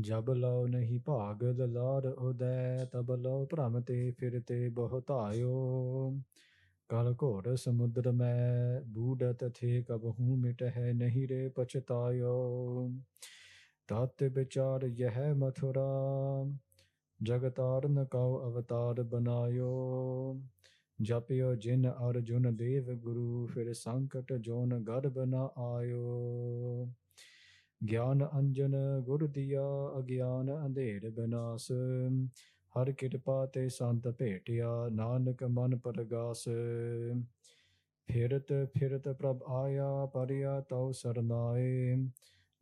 ਜਬ ਲਉ ਨਹੀਂ ਭਾਗਦ ਲਾਰ ਉਦੈ ਤਬ ਲਉ ਭ੍ਰਮ ਤੇ ਫਿਰਤੇ ਬਹੁਤਾਇਓ ਕਲ ਘੋਰ ਸਮੁੰਦਰ ਮੈਂ ਬੂਡਤ ਥੇ ਕਬਹੂ ਮਿਟਹਿ ਨਹੀਂ ਰੇ ਪਛਤਾਇਓ ਤਤ ਵਿਚਾਰ ਯਹ ਮਥੁਰਾ ਜਗਤਾਰਨ ਕਉ ਅਵਤਾਰ ਬਨਾਇਓ ਜਪਿਓ ਜਿਨ ਅਰਜੁਨ ਦੇਵ ਗੁਰੂ ਫਿਰ ਸੰਕਟ ਜੋਨ ਗਰਭ ਨ ਆਇਓ ਗਿਆਨ ਅੰਜਨ ਗੁਰ ਦਿਆ, ਅਗਿਆਨ ਅੰਧੇਰ ਬਿਨਾਸ। ਹਰ ਕਿਰਪਾ ਤੇ ਸੰਤ ਭੇਟਿਆ, ਨਾਨਕ ਮਨ ਪਰਗਾਸ। ਫਿਰਤ ਫਿਰਤ ਪ੍ਰਭ ਆਇਆ, ਪਰਿਆ ਤਉ ਸਰਨਾਏ।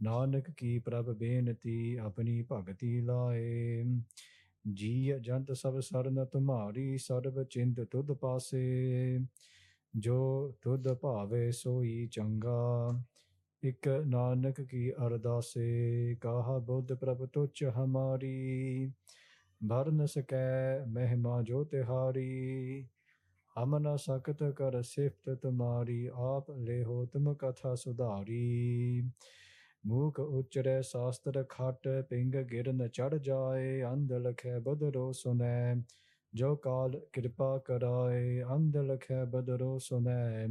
ਨਾਨਕ ਕੀ ਪ੍ਰਭ ਬੇਨਤੀ, ਆਪਣੀ ਭਗਤੀ ਲਾਏ। ਜੀ ਜੰਤ ਸਭ ਸਰਨ ਤੁਮਾਰੀ, ਸਰਬ ਚਿੰਤ ਤੁਧ ਪਾਸੇ। ਜੋ ਤੁਧ ਭਾਵੇ ਸੋਈ ਚੰਗਾ। ਇਕ ਨਾਨਕ ਕੀ ਅਰਦਾਸੇ, ਕਾਹ ਬੁੱਧ ਪ੍ਰਭ ਤੁਚ ਹਮਾਰੀ। ਭਰਨ ਨ ਸਕੈ ਮਹਿਮਾ ਜੋ ਤਿਹਾਰੀ ਹਮ ਸਕਤ ਕਰ ਸਿਫਤ ਤੁਮਾਰੀ, ਆਪ ਲੈ ਹੋ ਤੁਮ ਕਥਾ ਸੁਧਾਰੀ। ਮੂਕ ਉਚਰੈ ਸਾਸਤਰ ਖਟ, ਪਿੰਗ ਗਿਰਨ ਚੜ ਜਾਏ, ਅੰਧ ਲਖੈ ਬਦਰੋ ਸੁਨੈ। ਜੋ ਕਾਲ ਕਿਰਪਾ ਕਰਾਏ, ਅੰਧ ਲਖੈ ਬਦਰੋ ਸੁਨੈ।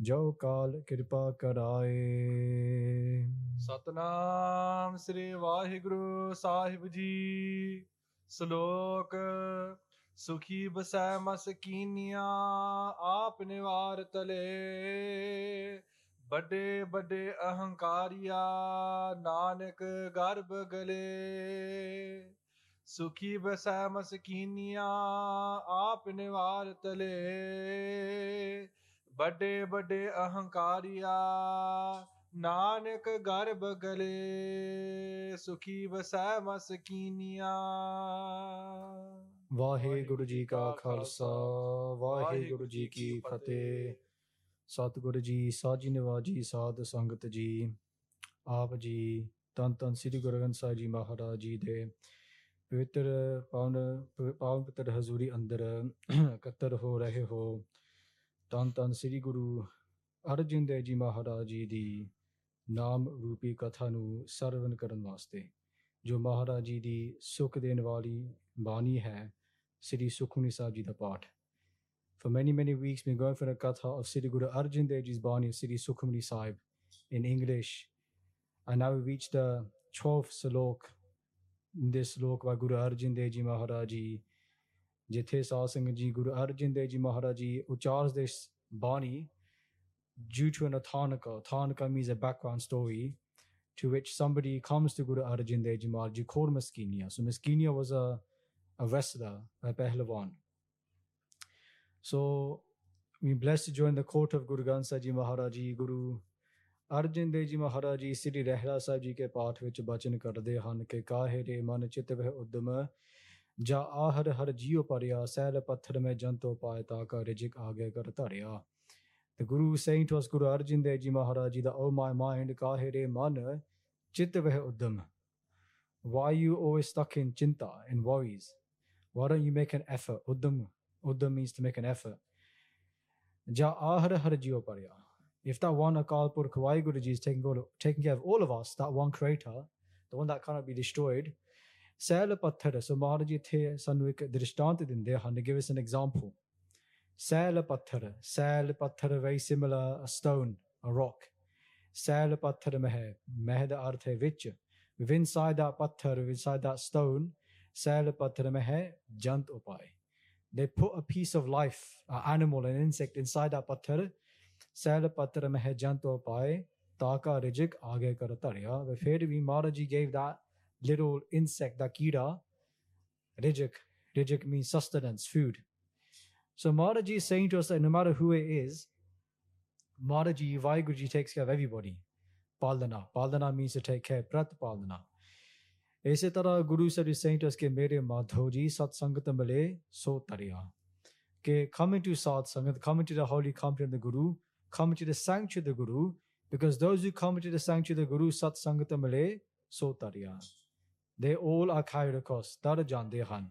ਜੋ ਕਾਲ ਕਿਰਪਾ ਕਰਾਏ। ਸਤਨਾਮ ਸ੍ਰੀ ਵਾਹਿਗੁਰੂ ਸਾਹਿਬ ਜੀ। ਸ਼ਲੋਕ, ਸੁਖੀ ਬਸੈ ਮਸਕੀਨੀਆਂ ਆਪ ਨਿਵਾਰ ਤਲੇ। ਵੱਡੇ ਵੱਡੇ ਅਹੰਕਾਰੀਆ, ਨਾਨਕ ਗਰਭ ਗਲੇ। ਸੁਖੀ ਬਸੈ ਮਸਕੀਨੀਆਂ ਆਪ ਨਿਵਾਰ ਤਲੇ। ਵੱਡੇ ਵੱਡੇ ਅਹੰਕਾਰੀਆ ਨਾਨਕ ਗਰਭ ਗਲੇ ਸੁਖੀ ਵਸੈ ਮਸਕੀਨੀਆਂ ਵਾਹਿਗੁਰੂ ਜੀ ਕਾ ਖਾਲਸਾ ਵਾਹਿਗੁਰੂ ਜੀ ਕੀ ਫਤਿਹ। ਸਤਿਗੁਰੂ ਜੀ ਸਾਜੀ ਨਿਵਾਜੀ ਸਾਧ ਸੰਗਤ ਜੀ ਆਪ ਜੀ ਤਨ ਤਨ ਸ੍ਰੀ ਗੁਰੂ ਗ੍ਰੰਥ ਸਾਹਿਬ ਜੀ ਮਹਾਰਾਜ ਜੀ ਦੇ ਪਵਿੱਤਰ ਪਾਵਨ ਪਾਵਨ ਪਵਿੱਤਰ ਹਜ਼ੂਰੀ ਅੰਦਰ ਇਕੱਤਰ ਹੋ ਰਹੇ ਹੋ। ਤਨ ਤਨ ਸ੍ਰੀ ਗੁਰੂ ਅਰਜਨ ਦੇਵ ਜੀ ਮਹਾਰਾਜ ਜੀ ਦੀ ਨਾਮ ਰੂਪੀ ਕਥਾ ਨੂੰ ਸਰਵਨ ਕਰਨ ਵਾਸਤੇ ਜੋ ਮਹਾਰਾਜ ਜੀ ਦੀ ਸੁਖ ਦੇਣ ਵਾਲੀ ਬਾਣੀ ਹੈ ਸ੍ਰੀ ਸੁਖਮਨੀ ਸਾਹਿਬ ਜੀ ਦਾ ਪਾਠ For many, many weeks, we've been going for a katha of Sri Guru Arjan Dev Ji's Bani, Sri Sukhmani Sahib, in English. And now we reach the 12th slok, in this slok by Guru Arjan Dev Ji Maharaj Ji. ਜਿੱਥੇ ਸਾਧ ਸੰਗਤ ਜੀ ਗੁਰੂ ਅਰਜਨ ਦੇਵ ਜੀ ਮਹਾਰਾਜ ਜੀ ਉਚਾਰਸ this ਬਾਣੀ due to an athanika. Athanika means a background story to which somebody comes to Guru Arjan Dev Ji Maharaj Ji called Maskinia. So Maskinia was a, a wrestler, a pehlevan. So we blessed to join the court of Guru Granth Sahib Ji Maharaj Ji, Guru Arjan Dev ji Maharaj ਜੀ ਸ੍ਰੀ ਰਹਿਰਾ ਸਾਹਿਬ ਜੀ ਕੇ ਪਾਠ ਵਿੱਚ ਬਚਨ ਕਰਦੇ ਹਨ ਕਿ ਕਾਹੇ ਰੇ ਮਨ ਚਿਤ ਵਹਿ ਉਦਮ जा आहर हर जियो भरिया सैल पत्थर में जन तो पाए ताका रिजिक आगे कर धरिया The Guru saying to us, Guru Arjan Dev Ji Maharaj Ji, that, oh my mind, kahere mana, chitta veh uddam. Why you always stuck in chinta, in worries? Why don't you make an effort? Uddam, uddam means to make an effort. Ja ahar har jiyo parya. If that one Akal Purk Guruji is taking, taking care of all of us, that one creator, the one that cannot be destroyed, Sel Pathar, so Maharaj Ji the sanu ek drishtant dinde han to give us an example. Sel Pathar, Sel Pathar, very similar, a stone, a rock. Sel Pathar meh, meh the arth hai vich. With inside that pathar, inside that stone, Sel Pathar meh, jant upay. They put a piece of life, an animal, an insect inside that pathar, Sel Pathar meh, jant upay. Taka rijik aage kar tarya. But ਫਿਰ ਵੀ Maharaj Ji gave that little insect, that kira, rijik. Rijik means sustenance, food. So Maharaj Ji is saying to us that no matter who it is, Maharaj Ji, Vaheguru Ji takes care of everybody. Paldana. Paldana means to take care. Prat Paldana. ਇਸੇ ਤਰ੍ਹਾਂ Guru Sahib is saying to us ਕਿ ਮੇਰੇ ਮਾਧੋ ਜੀ ਸਤ ਸੰਗਤ ਮਿਲੇ ਸੋ ਤਰਿਆ ਕਿ coming to sat sangat coming to the holy company of the guru coming to the sanctuary of the guru because those who come to the sanctuary of the guru sat sangat ਮਿਲੇ ਸੋ ਤਰਿਆ they all are carried across ਤਰ ਜਾਂਦੇ ਹਨ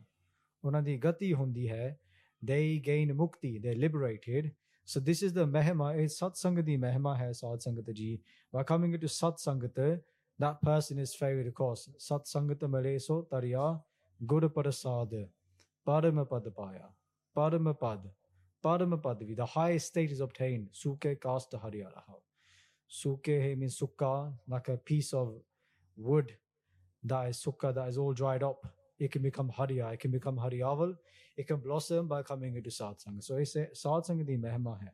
ਉਹਨਾਂ ਦੀ ਗਤੀ ਹੁੰਦੀ ਹੈ they gain mukti, they're liberated. So this is the mehima, it's Sat Sangat di mehima hai Sat Sangat ji. By coming into Sat Sangat, that person is ferried across. Sat Sangat Maleso Tariya Guru Parasad Paramapadapaya Paramapad Paramapadavi. The highest state is obtained. Suke Kasta Hariyaraha. Suke means sukka, like a piece of wood that is sukka, that is all dried up. It can become hariya, it can become hariyaval, it can blossom by coming into satsang. So it's a satsang di mehma hai.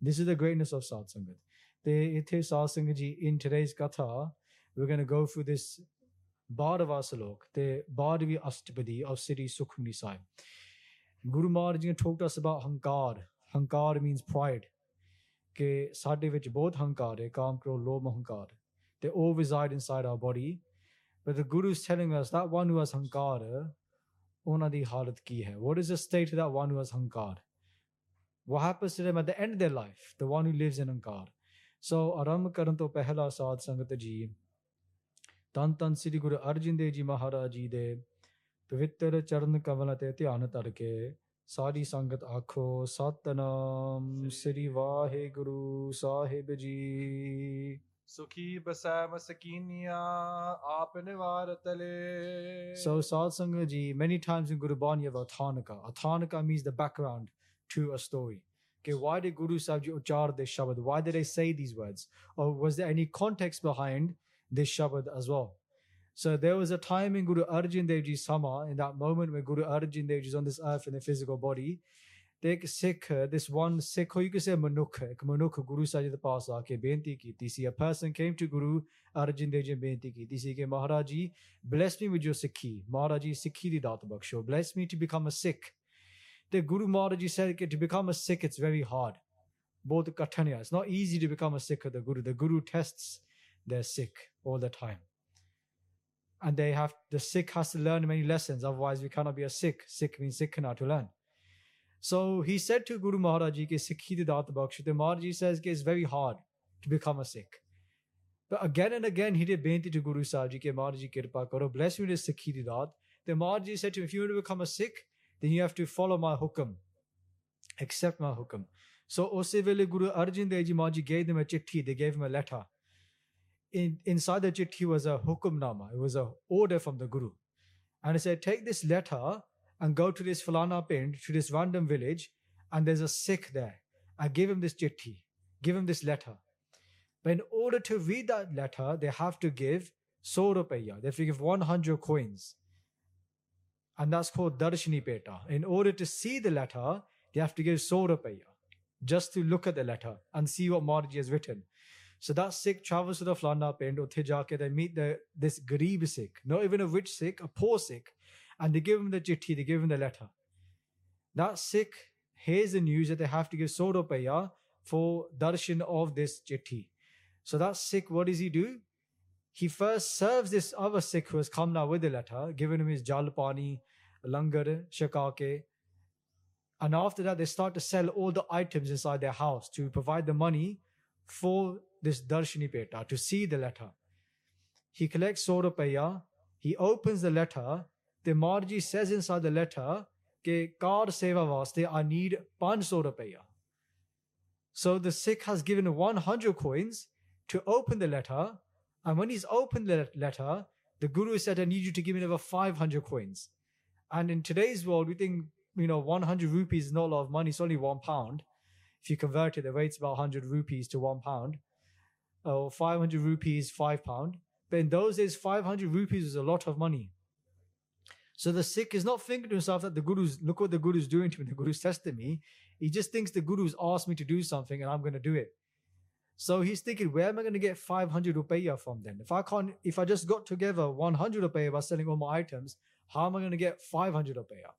This is the greatness of satsangat. The ithe satsang ji in today's katha, we're going to go through this Bhadava Salok, the Bhadavi Astapadi of Sri Sukhmani Sai. Guru Maharaj ji talked us about hankar. Hankar means pride. ਕਿ ਸਾਡੇ ਵਿੱਚ ਬਹੁਤ ਹੰਕਾਰ ਹੈ ਕਾਮ ਕ੍ਰੋਧ ਲੋਭ ਹੰਕਾਰ they all reside inside our body but the guru is telling us that one who has hankar ਉਹਨਾਂ ਦੀ ਹਾਲਤ ਕੀ ਹੈ what is the state of that one who has hankar what happens to them at the end of their life the one who lives in hankar so ਆਰੰਭ ਕਰਨ ਤੋਂ ਪਹਿਲਾ ਸਾਧ ਸੰਗਤ ਜੀ ਤਨ ਤਨ ਸ੍ਰੀ ਗੁਰੂ ਅਰਜਨ ਦੇਵ ਜੀ ਮਹਾਰਾਜ ਜੀ ਦੇ ਪਵਿੱਤਰ ਚਰਨ ਕਮਲ ਤੇ ਧਿਆਨ ਧਰ ਕੇ ਸਾਰੀ ਸੰਗਤ ਆਖੋ ਸਤਨਾਮ ਸ੍ਰੀ Waheguru Sahib ji So Saad Sangaji, many times in Gurbani you have Athanika. Athanika means the background to a story. Okay, why did Guru Sahib uchar this Shabad? Why did I say these words? Or was there any context behind this Shabad as well? So there was a time in Guru Arjun Dev Ji's Sama, in that moment when Guru Arjun Dev Ji is on this earth in the physical body, ਤੇ ਇੱਕ ਸਿੱਖ this one ਸਿੱਖ ਹੋ you can say ਮਨੁੱਖ ਇੱਕ ਮਨੁੱਖ ਗੁਰੂ ਸਾਹਿਬ ਦੇ ਪਾਸ ਆ ਕੇ ਬੇਨਤੀ ਕੀਤੀ ਸੀ a person came to Guru Arjan Dev ji ਬੇਨਤੀ ਕੀਤੀ ਸੀ ਕਿ Maharaj ji bless me with your ਸਿੱਖੀ ਮਹਾਰਾਜ ਜੀ ਸਿੱਖੀ ਦੀ ਦਾਤ ਬਖਸ਼ੋ bless me to become a Sikh ਤੇ ਗੁਰੂ ਮਹਾਰਾਜ ਜੀ ਸੈਡ ਕਿ to become a Sikh it's very hard ਬਹੁਤ ਕਠਿਨ ਹੈ it's not easy to become a Sikh the Guru the Guru tests their Sikh all the time and they have the Sikh has to learn many lessons otherwise we cannot be a Sikh Sikh means sick cannot to learn so he said to Guru Maharaj Ji Sikhi di daat bakshe. The Maharaj Ji says it's very hard to become a Sikh. But again and again he did benti to Guru Sahib ki Maharaj Ji kirpa karo, bless me with Sikhi di daat. The Maharaj Ji said to him, if you want to become a Sikh, then you have to follow my hukum. Accept my hukum. So vele Guru Arjan Dev Ji Maharaj Ji gave them a chitti, they gave him a letter. In, inside the chitti was a hukumnama, it was a order from the Guru. And he said, take this letter and go to this Falana to this random village, and there's a Sikh there. I give him this chitti, give him this letter. But in order to read that letter, they have to give 100 rupeya. They have to give 100 coins. And that's called Darshini Peta. In order to see the letter, they have to give 100 rupeya. Just to look at the letter and see what Marji has written. So that Sikh travels to the Falana Pind, Utthe jaake they meet the, this Garib Sikh, not even a rich Sikh, a poor Sikh and they give him the chitti, they give him the letter. That Sikh hears the news that they have to give 100 rupeya for darshan of this chitti. So that Sikh, what does he do? He first serves this other Sikh who has come now with the letter, giving him his jalpani, langar, shakake. And after that, they start to sell all the items inside their house to provide the money for this darshani peta, to see the letter. He collects 100 rupeya, he opens the letter, the Marji says inside the letter ਕਿ ਕਾਰ ਸੇਵਾ ਵਾਸਤੇ I need 500 rupeya. So the Sikh has given 100 coins to open the letter and when he's opened the letter the Guru said I need you to give me another 500 coins. And in today's world we think you know 100 rupees is not a lot of money it's only 1 pound. If you convert it the rate's about 100 rupees to 1 pound. Or 500 rupees 5 pound. But in those days 500 rupees was a lot of money. So the Sikh is not thinking to himself that the Guru's, look what the Guru's doing to me, the Guru's testing me. He just thinks the Guru's asked me to do something and I'm going to do it. So he's thinking, where am I going to get 500 rupeya from then? If I can't, if I just got together 100 rupeya by selling all my items, how am I going to get 500 rupeya?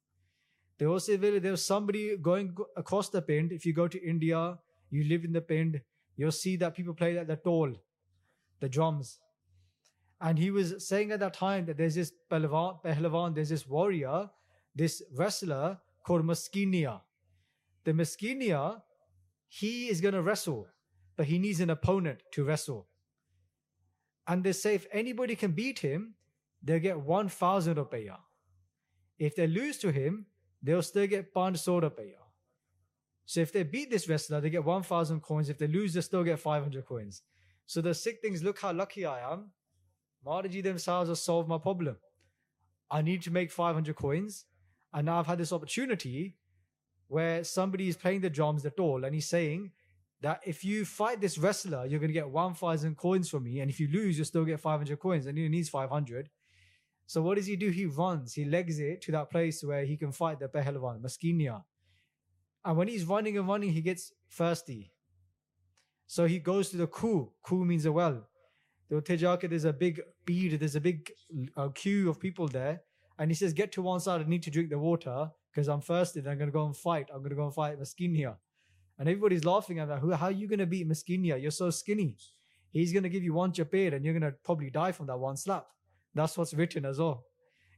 They also say there's somebody going across the pind. If you go to India, you live in the pind, you'll see that people play that the toll, the drums. And he was saying at that time that there's this pehlevan there's this warrior, this wrestler called Maskinia. The Maskinia, he is going to wrestle, but he needs an opponent to wrestle. And they say if anybody can beat him, they'll get 1,000 rupeya. If they lose to him, they'll still get 500 rupeya. So if they beat this wrestler, they get 1,000 coins. If they lose, they still get 500 coins. So the Sikh things, look how lucky I am Maharaji themselves have solved my problem. I need to make 500 coins. And now I've had this opportunity where somebody is playing the drums, at all and he's saying that if you fight this wrestler, you're going to get 1,000 coins from me. And if you lose, you'll still get 500 coins. And he needs 500. So what does he do? He runs, he legs it to that place where he can fight the Pehelwan, Maskinia. And when he's running and running, he gets thirsty. So he goes to the ku. Ku means a well. The Tejaka, there's a big bead, there's a big uh, queue of people there. And he says, Get to one side, I need to drink the water because I'm thirsty. Then i'm going to go and fight. I'm going to go and fight Maskinia. And everybody's laughing at that. How are you going to beat Maskinia? You're so skinny. He's going to give you one chapir and you're going to probably die from that one slap. That's what's written as well.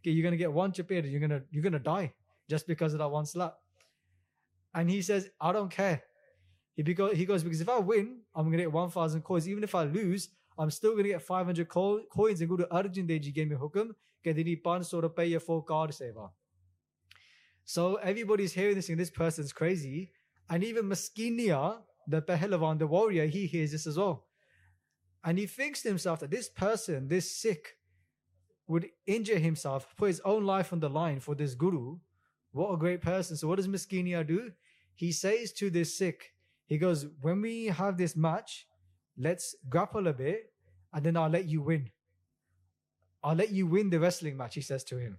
Okay, you're going to get one chapir and you're going to, you're going to die just because of that one slap. And he says, I don't care. He, because, he goes, because if I win, I'm going to get 1,000 coins. Even if I lose, I'm still going to get 500 co- coins and go to Arjun Deji Gaming Hukum, Gadini Pan Sorapaya for card saver. So everybody's hearing this and this person's crazy. And even Maskinia, the Pahlavan, the warrior, he hears this as well. And he thinks to himself that this person, this Sikh, would injure himself, put his own life on the line for this guru. What a great person. So what does Maskinia do? He says to this Sikh. he goes, when we have this match, let's grapple a bit and then I'll let you win. I'll let you win the wrestling match, he says to him.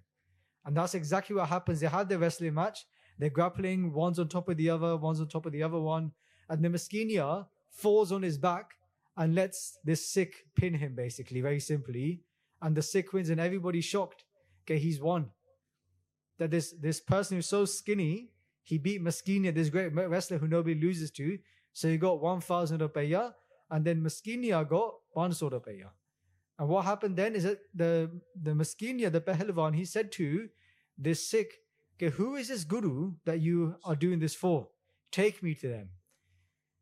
And that's exactly what happens. They have the wrestling match. They're grappling, one's on top of the other, one's on top of the other one. And the Maskinia falls on his back and lets this Sikh pin him, basically, very simply. And the Sikh wins, and everybody's shocked. Okay, he's won. That this, this person who's so skinny, he beat Maskinia, this great wrestler who nobody loses to. So he got 1,000 rupiah, and then Maskinia got 500 rupiah. And what happened then is that the, the Maskinia, the Pehlevan, he said to this Sikh, okay, who is this guru that you are doing this for? Take me to them.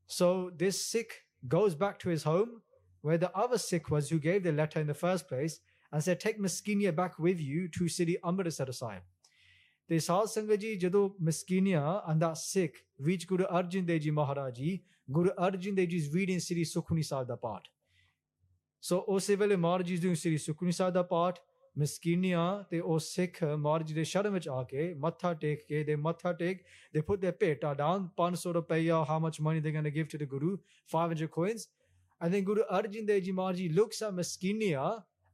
So this Sikh goes back to his home where the other Sikh was who gave the letter in the first place and said, take Maskinia back with you to city Amritsar Sahib. Sal Sangaji Jado Maskinia and that Sikh reached Guru Arjan Dev Ji Maharaji. Guru Arjan Dev Ji is reading Sri Sukhmani Sahib the part. ਸੋ ਉਸੇ ਵੇਲੇ ਮਹਾਰਾਜ ਜੀ ਦੀ ਸ੍ਰੀ ਸੁਖਨੀ ਸਾਹਿਬ ਦਾ ਪਾਠ ਮਿਸਕੀਨੀਆਂ ਤੇ ਉਹ ਸਿੱਖ ਮਹਾਰਾਜ ਦੇ ਸ਼ਰਨ ਵਿੱਚ ਆ ਕੇ ਮੱਥਾ ਟੇਕ ਕੇ ਦੇ ਮੱਥਾ ਟੇਕ they put their peta down 500 rupiah how much money they're going to give to the guru 500 coins and then guru arjan dev ji maharaj looks at miskinia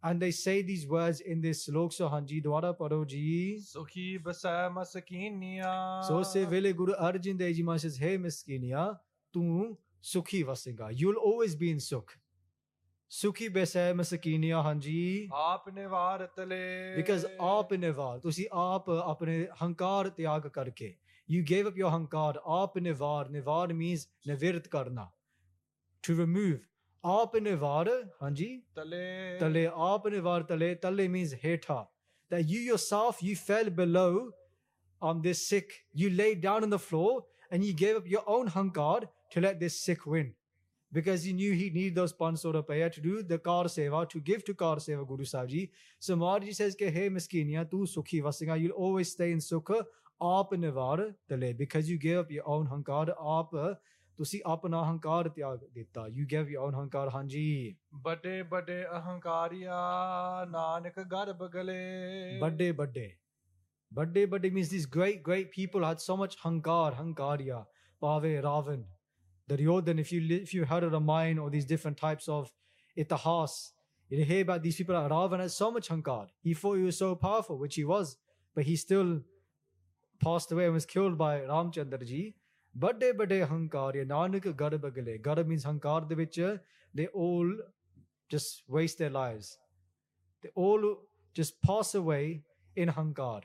and they say these words in this slok so hanji dwara paro ji ਸੁਖੀ ਬਸੈ ਮਸਕੀਨੀਆਂ so ਉਸੇ ਵੇਲੇ guru arjan dev ji maharaj says hey tungung sukhi. You'll always be in suk. Sukhi bese masakiniya hanji. Aapne var tale. Because aapne var. Tusi aap apne hankar tyag karke. You gave up your hankar. Aapne var. Means nivirt. To remove. Aapne var hanji. Tale. Tale. Aapne var tale. Means hetha. That you yourself, you fell below on this Sikh. You laid down on the floor and you gave up your own hankar to let this Sikh win. Because he knew he'd need those pansora paya to do the kar seva, to give to kar seva Guru Saji. So Maharaj says, "Keh Hey Miskinya, tu sukhi vasinga, you'll always stay in sukha, aap nivara tale, because you gave up your own hankar, aap, to see apana hankar tyag dita. You gave your own hankar hanji. Bade bade ahankariya nanak garbagale. Bade bade. Bade bade means these great, great people had so much hankar, hankariya, pave, ravan the Duryodhan, if you if you heard of Ramayan or these different types of itahas, you hear about these people. Ravan had so much hankar. He thought he was so powerful, which he was, but he still passed away and was killed by Ramchandra ji. Bade bade hankar, ya nanak garb gale. Garb means hankar de vich, uh, they all just waste their lives. They all just pass away in hankar.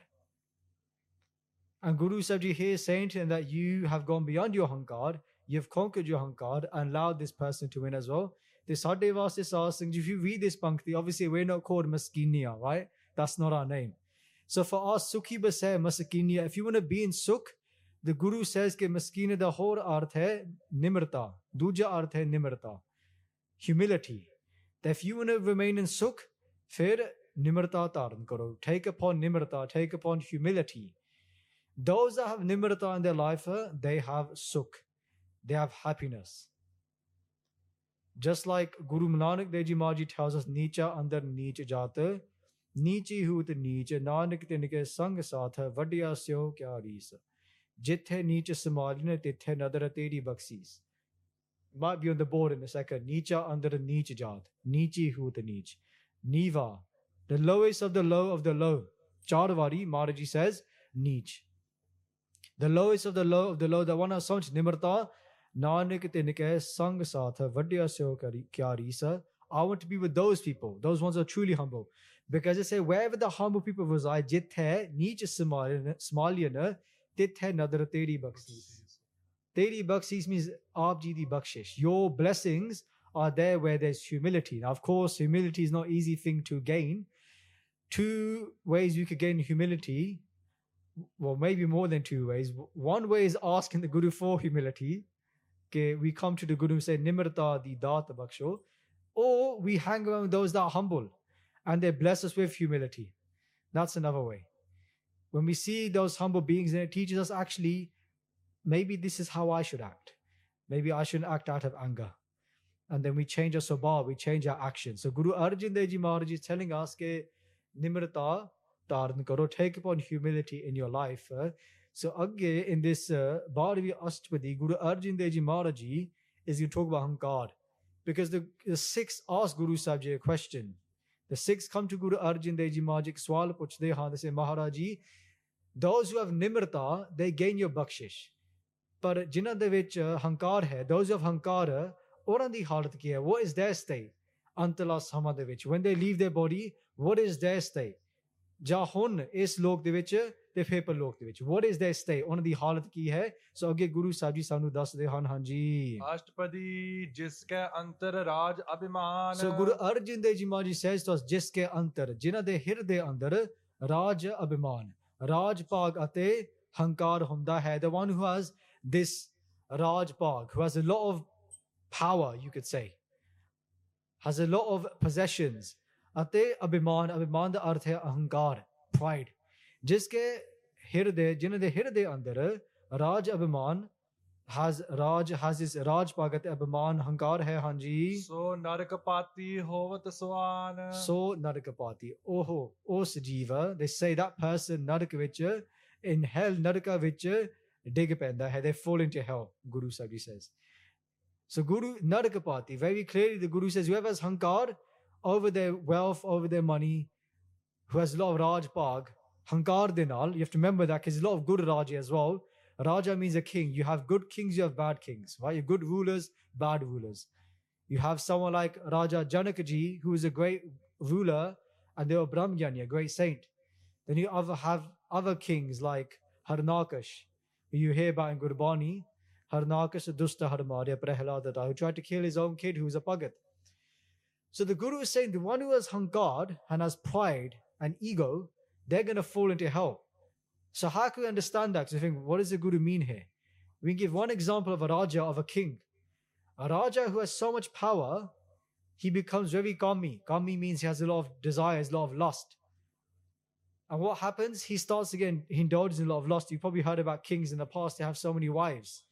And Guru Sahib Ji here is saying to him that you have gone beyond your hankar, you've conquered your hankar and allowed this person to win as well. This Sadhe Vase Sasing, if you read this Pankti, obviously we're not called Maskinia, right? That's not our name. So for us, Sukhi Basay Maskinia, if you want to be in Sukh, the Guru says that Maskina the whole arth hai Nimrta. Duja arth hai Nimrta. Humility. That if you want to remain in Sukh, fir Nimrta taran karo. Take upon Nimrta, take upon humility. Those that have Nimrta in their life, they have Sukh they have happiness. Just like Guru Nanak Dev Ji Maji tells us, Niche under Niche Jata, Niche who the Niche, Nanak sang Sangh Satha, Vadiya Sio Kya Risa. Jithe Niche Samadhina, Tithe Nadara Tedi Baksis. Might be on the board in a second. Niche under Niche Jata, Niche who the Niche. Niva, the lowest of the low of the low. Charvari, Maharaji says, niche. The lowest of the low of the low, the one has so much Nanak tinik hai sang satha vadya seo kya risa. I want to be with those people. Those ones are truly humble. Because it say, wherever the humble people reside, jit hai nich smalyana, tit hai nadra teri baksis. Teri baksis means aapji di bakshish. Your blessings are there where there's humility. Now, of course, humility is not easy thing to gain. Two ways you could gain humility well, maybe more than two ways. One way is asking the Guru for humility, Okay, we come to the Guru and say, Nimarta di data baksho. Or we hang around those that are humble and they bless us with humility. That's another way. When we see those humble beings, and it teaches us actually, maybe this is how I should act. Maybe I shouldn't act out of anger. And then we change our sabha, we change our action. So Guru Arjan Dev Ji Maharaj is telling us ke nimrata dharan karo, take upon humility in your life. uh. So agge in this uh, Bharavi Ashtapadi, Guru Arjan Dev Ji Maharaj ji is going to talk about Hankar. Because the, the six ask Guru Sahib Ji a question. The six come to Guru Arjan Dev Ji Maharaj ji swal puchde haan, they say, Maharaj ji, those who have nimrata, they gain your bakshish. ਪਰ ਜਿਨ੍ਹਾਂ ਦੇ ਵਿੱਚ ਹੰਕਾਰ ਹੈ those of ਹੰਕਾਰ ਉਹਨਾਂ ਦੀ ਹਾਲਤ ਕੀ ਹੈ what is their state ਅੰਤਲਾ ਸਮਾਂ ਦੇ ਵਿੱਚ when they leave their body what is their state ਜਾਂ ਹੁਣ ਇਸ ਲੋਕ ਦੇ ਵਿੱਚ ਤੇ ਫਿਰ ਪਰਲੋਕ ਦੇ ਵਿੱਚ। What is their state ਉਹਨਾਂ ਦੀ ਹਾਲਤ ਕੀ ਹੈ? ਸੋ ਅੱਗੇ ਗੁਰੂ ਸਾਹਿਬ ਜੀ ਸਾਨੂੰ ਦੱਸਦੇ ਹਨ ਹਾਂਜੀ। ਅਸ਼ਟਪਦੀ ਜਿਸ ਕੈ ਅੰਤਰ ਰਾਜ ਅਭਿਮਾਨ। ਸੋ ਗੁਰੂ ਅਰਜਨ ਦੇਵ ਜੀ says to us ਜਿਸ ਕੇ ਅੰਤਰ ਜਿਨ੍ਹਾਂ ਦੇ ਹਿਰਦੇ ਅੰਦਰ ਰਾਜ ਅਭਿਮਾਨ ਰਾਜ ਭਾਗ ਅਤੇ ਹੰਕਾਰ ਹੁੰਦਾ ਹੈ। The one who has this Raj Bagh, who has a lot of power, you could say, has a lot of possessions. ਅਤੇ ਅਭਿਮਾਨ ਅਭਿਮਾਨ ਦਾ ਅਰਥ ਹੈ ਅਹੰਕਾਰ ਪ੍ਰਾਈਡ ਜਿਸ ਕੇ ਹਿਰਦੇ ਜਿਨ੍ਹਾਂ ਦੇ ਹਿਰਦੇ ਅੰਦਰ ਰਾਜ ਅਭਿਮਾਨ ਹਾਜ਼ ਰਾਜ ਹਾਜ਼ਿਸ ਰਾਜ ਪਾਗਤ ਅਭਿਮਾਨ ਹੰਕਾਰ ਹੈ ਹਾਂਜੀ ਸੋ ਨਰਕ ਪਾਤੀ ਹੋਵਤ ਸਵਾਨ। ਸੋ ਨਰਕ ਪਾਤੀ ਉਹ ਉਸ ਜੀਵ ਦੇ ਸੇ ਦਾ ਪਰਸਨ ਨਰਕ ਵਿੱਚ ਇਨ ਹੈਲ ਨਰਕਾ ਵਿੱਚ ਡਿੱਗ ਪੈਂਦਾ ਹੈ ਦੇ ਫੋਲ ਇਨਟੂ ਹੈਲ ਗੁਰੂ ਸਾਹਿਬ ਜੀ ਸੇਸ ਸੋ ਗੁਰੂ ਨਰਕ ਪਾਤੀ very clearly the Guru says whoever hankar over their wealth over their money who has love raj pag hankar de you have to remember that because a lot of good raja as well. Raja means a king. You have good kings you have bad kings right? You have good rulers bad rulers. You have someone like raja janakaji who is a great ruler and they were brahmgyani a great saint. Then you have other kings like harnakash who you hear about in gurbani harnakash dusta harmarya prahlada who tried to kill his own kid who was a pagat. So the Guru is saying the one who has hankar and has pride and ego, they're going to fall into hell. So how can we understand that? Because you think, what does the Guru mean here? We give one example of a Raja, of a king. A Raja who has so much power, he becomes very kami. Kami means he has a lot of desires, a lot of lust. And what happens? He starts again, he indulges in a lot of lust. You've probably heard about kings in the past, they have so many wives.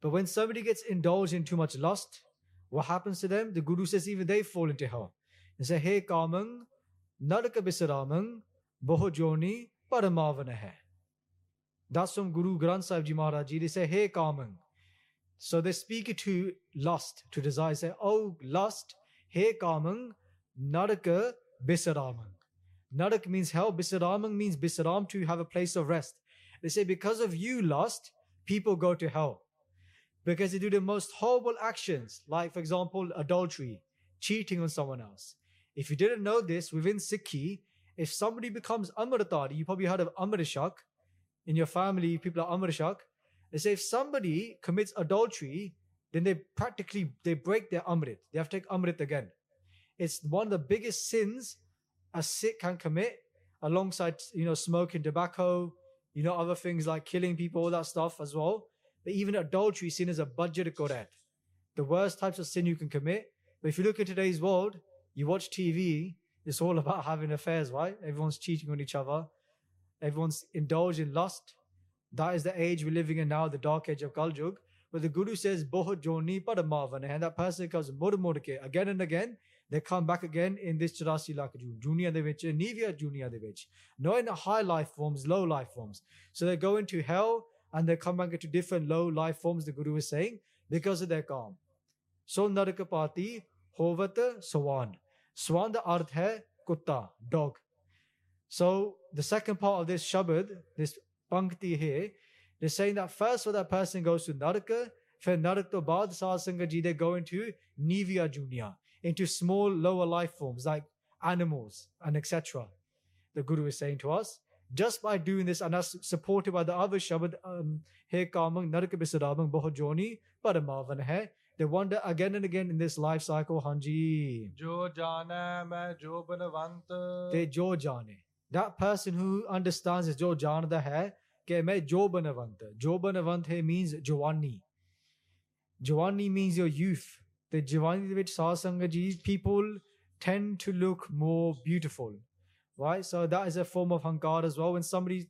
But when somebody gets indulged in too much lust, what happens to them? The Guru says even they fall into hell. And say, Hey Kamang, Naraka Bisaramang, Bohojoni, Paramavana hai. That's from Guru Granth Sahib Ji Maharaj Ji. They say, Hey Kamang. So they speak it to lust, to desire. Say, Oh, lust, Hey Kamang, Naraka Bisaramang. Narak means hell, Bisaramang means Bisaram, to have a place of rest. They say, Because of you, lust, people go to hell because they do the most horrible actions, like, for example, adultery, cheating on someone else. If you didn't know this, within Sikhi, if somebody becomes Amritari, you probably heard of Amrishak. In your family, people are Amrishak. They say if somebody commits adultery, then they practically they break their Amrit. They have to take Amrit again. It's one of the biggest sins a Sikh can commit, alongside you know smoking tobacco, you know other things like killing people, all that stuff as well. But even adultery is seen as a budget korat. The worst types of sin you can commit. But if you look at today's world, you watch TV, it's all about having affairs, right? Everyone's cheating on each other. Everyone's indulged in lust. That is the age we're living in now, the dark age of Kaljug. but the Guru says, Boho Joni Padamavan, and that person comes Murmurke again and again. They come back again in this Chirasi Lakaju, Junior de Vich, Nivya Junior de. Not in high life forms, low life forms. So they go into hell and they come back into different low life forms, the Guru is saying, because of their karma. So Narakapati, Hovata, Swan. Swan the arth hai kutta, dog. So the second part of this Shabad, this Pankti here, they're saying that first for that person goes to Naraka, for Narak to Bad Sasangaji, they go into Nivya Junior, into small lower life forms like animals and etc. The Guru is saying to us, just by doing this, and as supported by the other Shabad, um, He Kamang, Naraka Bisadamang, Bohojoni, Paramavan hai. They wander again and again in this life cycle. Hanji. That person who understands is jo janda hai ke main jo banavanta. Jo banavant hai means Giovanni. Giovanni means your youth. The Giovanni which people tend to look more beautiful. Right? So that is a form of hankar as well. When somebody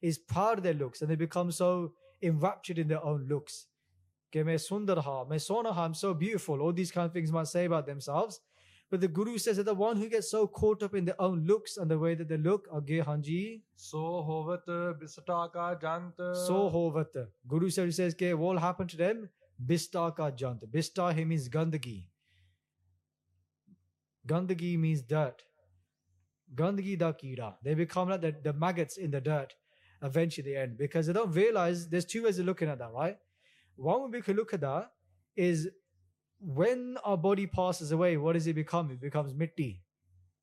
is proud of their looks and they become so enraptured in their own looks. कि मैं सुंदर हा मैं सोना हा I'm so beautiful all these kind of things might say about themselves but the guru says that the one who gets so caught up in their own looks and the way that they look again hanji सो होवत बिसटा का जंत so hovat. Guru Sahib says कि what will happen to them? Bista ka jant. Bista he means gandagi. Gandagi means dirt. Gandagi da kira. They become like the, the maggots in the dirt eventually they end because they don't realize there's two ways of looking at that, right? One way we can look at that is when our body passes away, what does it become? It becomes mitti.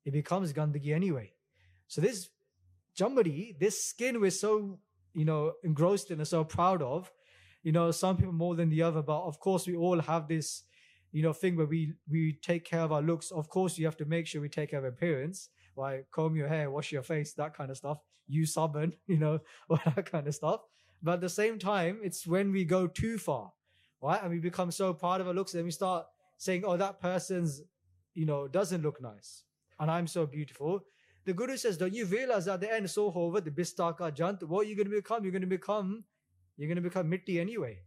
It becomes gandagi anyway. So this somebody, this skin we're so, you know, engrossed in and so proud of, you know, some people more than the other, but of course we all have this, you know, thing where we we take care of our looks. Of course, you have to make sure we take care of appearance, like comb your hair, wash your face, that kind of stuff. Use sabun, you know, all that kind of stuff. But at the same time, it's when we go too far, right? And we become so proud of our looks, and we start saying, "Oh, that person's, you know, doesn't look nice, and I'm so beautiful." The Guru says, don't you realize at the end, so over the bistaka jant, what are you going to become? You're going to become, you're going to become mitti anyway.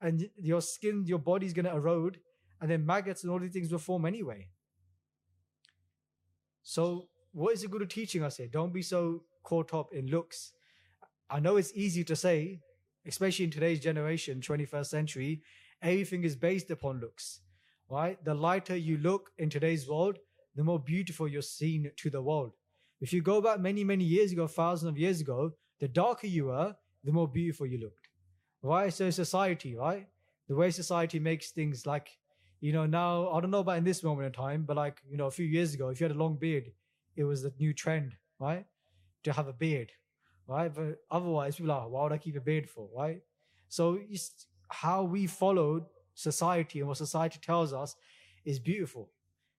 And your skin, your body's going to erode, and then maggots and all these things will form anyway. So, what is the Guru teaching us here? Don't be so caught up in looks. I know it's easy to say, especially in today's generation, 21st century, everything is based upon looks, right? The lighter you look in today's world, the more beautiful you're seen to the world. If you go back many, many years ago, thousands of years ago, the darker you were, the more beautiful you looked. Right? So society, right? The way society makes things like, you know, now, I don't know about in this moment in time, but like, you know, a few years ago, if you had a long beard, it was the new trend, right? To have a beard, right? But otherwise, people are why would I keep a beard for, right? So it's how we followed society and what society tells us is beautiful.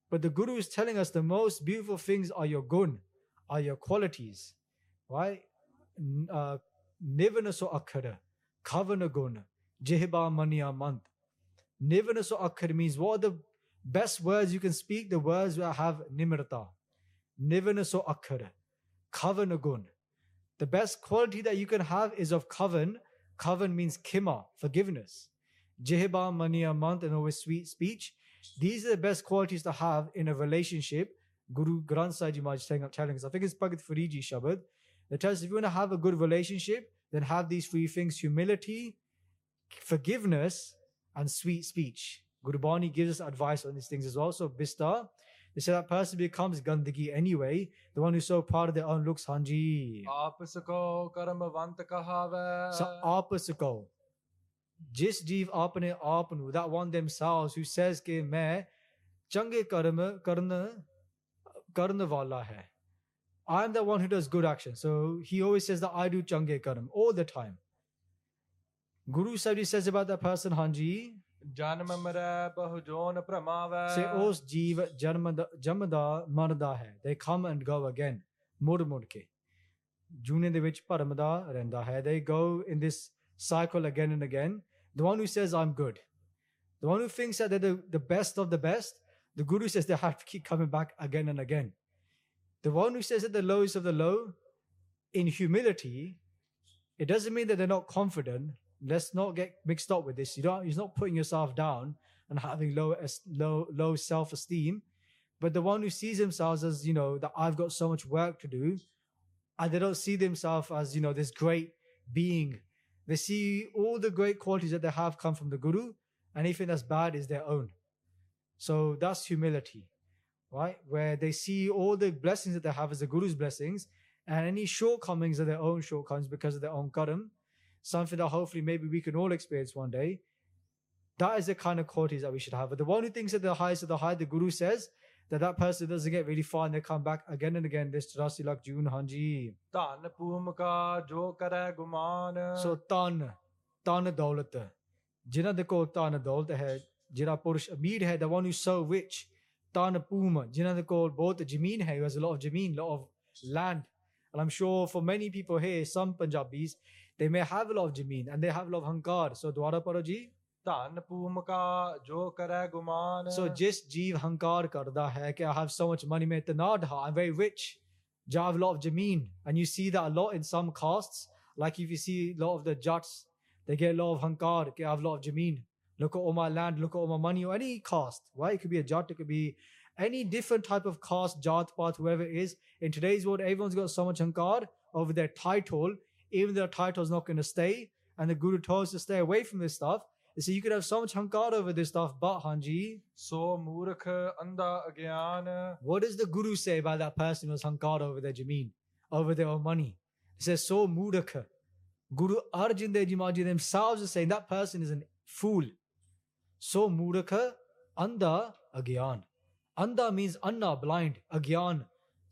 But the Guru is telling us the most beautiful things are your gun, are your qualities, right? Uh, Nivana so akhara, kavana gun, jihba maniya mant. Nivana so akhara means what are the best words you can speak? The words that have nimirta. Nivana so akhara, kavana gun. The best quality that you can have is of kavan. Kavan means kima, forgiveness. Jihba maniya month, and always sweet speech. These are the best qualities to have in a relationship. Guru Granth Sahib Maharaj telling, telling us. I think it's Bhagat Farid Ji Shabad. That tells us if you want to have a good relationship, then have these three things humility, forgiveness, and sweet speech. Guru Bani gives us advice on these things as well. So, Bista, they say that person becomes gandagi anyway, the one who's so proud of their own looks, hanji. Aapasako karamavanta kahava. So aapasako. Jis jeev aapane aapanu, that one themselves who says ke main change karma karna karna wala hai. I'm the one who does good action. So he always says that I do change karma all the time. Guru Sahib says about that person, Hanji, ਜਨਮ ਮਰੈ ਬਹੁ zone ਭ੍ਰਮਾਵੇ say ਉਸ ਜੀਵ ਜਨਮ ਦਾ ਜਮਦਾ ਮਰਦਾ ਹੈ they come and go again ਮੁੜ ਮੁੜ ਕੇ ਜੂਨੇ ਦੇ ਵਿੱਚ ਭਰਮਦਾ ਰਹਿੰਦਾ ਹੈ they go in this cycle again and again the one who says i'm good the one who thinks that they're the, the best of the best the guru says they have to keep coming back again and again the one who says that the lowest of the low in humility it doesn't mean that they're not confident let's not get mixed up with this. You don't. He's not putting yourself down and having low low low self esteem, but the one who sees themselves as you know that I've got so much work to do, and they don't see themselves as you know this great being. They see all the great qualities that they have come from the Guru, and anything that's bad is their own. So that's humility, right? Where they see all the blessings that they have as the Guru's blessings, and any shortcomings are their own shortcomings because of their own karam, something that hopefully maybe we can all experience one day. That is the kind of qualities that we should have. But the one who thinks that the highest of the high, the guru says that that person doesn't get really far and they come back again and again. This Tarasi Lak June Hanji. So Tan, Tan Daulat. Jina de ko Tan Daulat hai. Jina Purush Amir hai, the one who's so rich. Tan Pum, Jina de ko both Jameen hai, who has a lot of Jameen, lot of land. And I'm sure for many people here, some Punjabis, they may have a lot of ਜ਼ਮੀਨ and they have a lot of hankar so ਦੁਆਰਾ ਪੜੋ ਜੀ ਧਨ ਭੂਮਿਕਾ ਜੋ ਕਰੈ ਗੁਮਾਨ So ਜਿਸ ਜੀਵ ਹੰਕਾਰ ਕਰਦਾ ਹੈ ਕਿ I have so much money ਮੈਂ ਇਤਨਾਦ ਹਾਂ I'm very rich I have a lot of jameen and you see that a lot in some castes like if you see a lot of the jats they get a lot of hankar कि I have a lot of jameen look at all my land look at all my money or any caste right it could be a jat it could be any different type of caste jat path whoever it is in today's world everyone's got so much hankar over their title even though the is not going to stay, and the guru told us to stay away from this stuff. So you could have so much hankar over this stuff, but Hanji. So mudaka anda agyan. What does the guru say about that person who's hankar over their jameen, over their own money? He says, so mudaka. Guru Arjun Dev Jimaji themselves are saying that person is a fool. So mudaka anda agyan. Anda means anna, blind, agyan,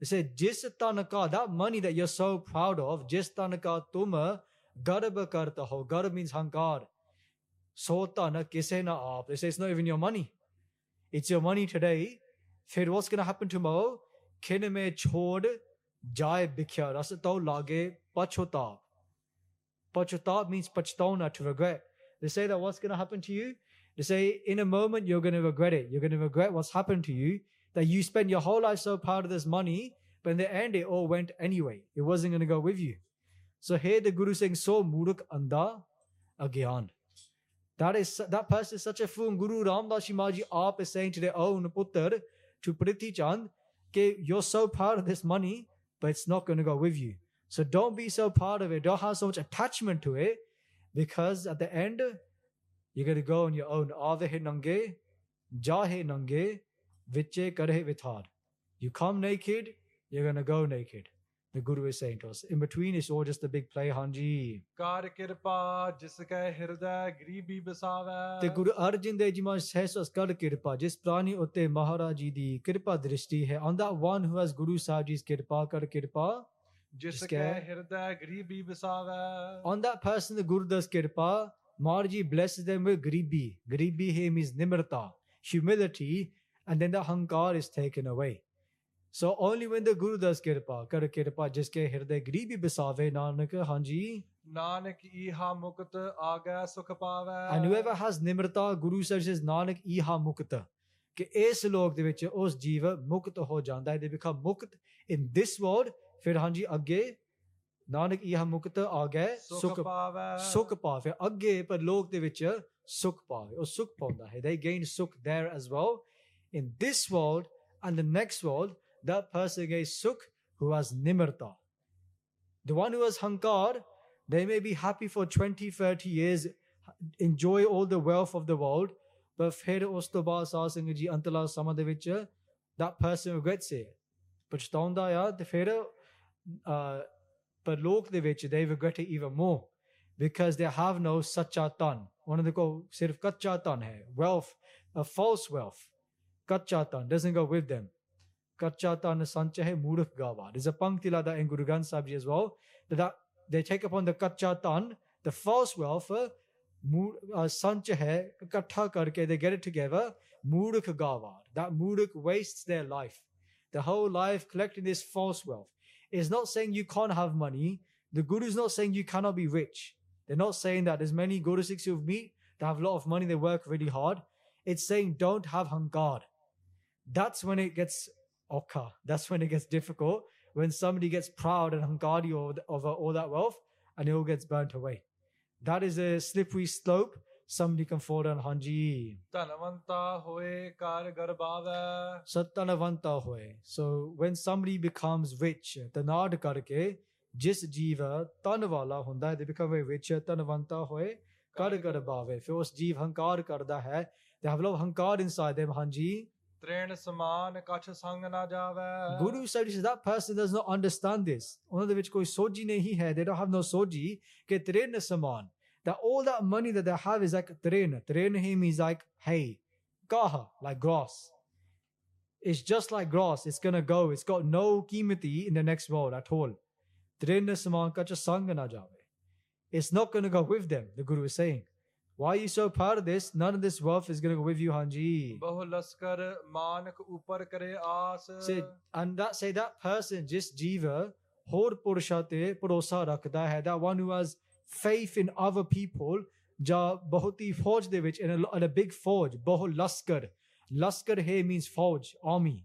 They said, Jisatanaka, that money that you're so proud of, Jisatanaka tuma garba karta ho. Means hankar. Sota na na aap. They say it's not even your money. It's your money today. Fir what's going to happen tomorrow? Kin me chod jai bikhya. Rasato lage pachotab. Pachotab means pachtauna, to regret. They say that what's going to happen to you? They say in a moment you're going to regret it. You're going to regret what's happened to you that you spent your whole life so proud of this money, but in the end it all went anyway. It wasn't going to go with you. So here the Guru saying, so muruk anda agyan. That is that person is such a fool. Guru Ramdas Ji Maharaj Ji Aap is saying oh, to their own putter, to Prithi Chand, okay, you're so proud of this money, but it's not going to go with you. So don't be so proud of it. Don't have so much attachment to it, because at the end, you're going to go on your own. Ave nange, jahe nange, Vichay kadhe vithad. You come naked, you're going to go naked. The Guru is saying to us. In between, it's all just a big play, Hanji. The Guru Arjan Dev Ji Maharaj says to us, Kar kirpa, jis prani utte Maharaji di kirpa drishti hai. On that one who has Guru Sahib's kirpa, kar kirpa, on that person, the Guru does kirpa. Maharaj blesses them with gribi. Gribi here means nimrata, humility, and then the hankar is taken away so only when the guru does kirpa kar kirpa jiske hirday gribi bisave nanak hanji Nanak ਈਹਾ ਮੁਕਤ ਆਗੈ ਸੁਖ ਪਾਵੈ and whoever has nimrata guru says nanak iha mukta ਕਿ ਇਸ ਲੋਕ ਦੇ ਵਿੱਚ ਉਸ ਜੀਵ ਮੁਕਤ ਹੋ ਜਾਂਦਾ ਹੈ they become ਮੁਕਤ in this world ਫਿਰ ਹਾਂਜੀ ਅੱਗੇ ਨਾਨਕ ਇਹ ਮੁਕਤ ਆ ਗਏ ਸੁਖ ਪਾਵੈ ਸੁਖ ਪਾਵੇ ਅੱਗੇ ਪਰ ਲੋਕ ਦੇ ਵਿੱਚ ਸੁਖ ਪਾਵੇ ਉਹ ਸੁਖ ਪਾਉਂਦਾ ਹੈ they gain ਸੁਖ there as well in this world and the next world that person gains ਸੁਖ who has nimarta the one who has hankar they may be happy for 20 30 years enjoy all the wealth of the world but ਫਿਰ ਉਸ ਤੋਂ ਬਾਅਦ ਸਾਧ ਸੰਗਤ ਜੀ ਅੰਤਲਾ ਸਮਾਂ ਦੇ ਵਿੱਚ that person regrets it ਪਛਤਾਉਂਦਾ ਆ ਤੇ ਫਿਰ uh, ਪਰ ਲੋਕ ਦੇ ਵਿੱਚ they regret it even more because they have no ਸੱਚਾ ਧਨ ਉਹਨਾਂ ਦੇ ਕੋਲ ਸਿਰਫ ਕੱਚਾ ਧਨ ਹੈ wealth a false wealth Cut doesn't go with them. Cut is Sanchahe Muruf Gawa. There's a Pankti And that in Guru Granth Sahib as well. That they take upon the Kat the false wealth, uh, sanch katha karke they get it together murukh gawad that Muruk wastes their life. The whole life collecting this false wealth. It's not saying you can't have money. The guru's not saying you cannot be rich. They're not saying that there's many guru sikhs who've meet that have a lot of money they work really hard. It's saying don't have hankar that's when it gets okka that's when it gets difficult when somebody gets proud and hankari over, over all that wealth and it all gets burnt away that is a slippery slope somebody can fall down hanji ਧਨਵੰਤਾ ਹੋਏ ਕਰ ਗਰਬਾਵੈ satanavanta hoye so when somebody becomes rich tanad karke ਜਿਸ ਜੀਵ ਤਨ ਵਾਲਾ ਹੁੰਦਾ ਹੈ they become very rich ਤਨਵੰਤਾ ਹੋਏ ਕਰ ਕਰ ਬਾਵੇ ਫਿਰ ਉਸ ਜੀਵ ਹੰਕਾਰ ਕਰਦਾ ਹੈ they have a lot of hankar inside them hanji ਤ੍ਰੇਣ ਸਮਾਨ ਕਛ ਸੰਗ ਨਾ ਜਾਵੈ Guru said says, that person does not understand this. ਉਹਨਾਂ ਦੇ ਵਿੱਚ ਕੋਈ ਸੋਝੀ ਨਹੀਂ ਹੈ they don't have no ਸੋਝੀ ਕਿ ਤ੍ਰੇਨ ਸਮਾਨ that all that money that they have is like tren tren him is like hay kaha like grass it's just like grass it's gonna go it's got no kimati in the next world at all tren saman kacha sang na jave it's not gonna go with them the guru is saying Why are you so proud of this? None of this wealth is going to go with you, Hanji. Say, and that say that person, just Jiva, hor purushate purosa hai, that one who has faith in other people, ja bahut forge de in a, big forge, bahut laskar. Laskar hai means forge, army.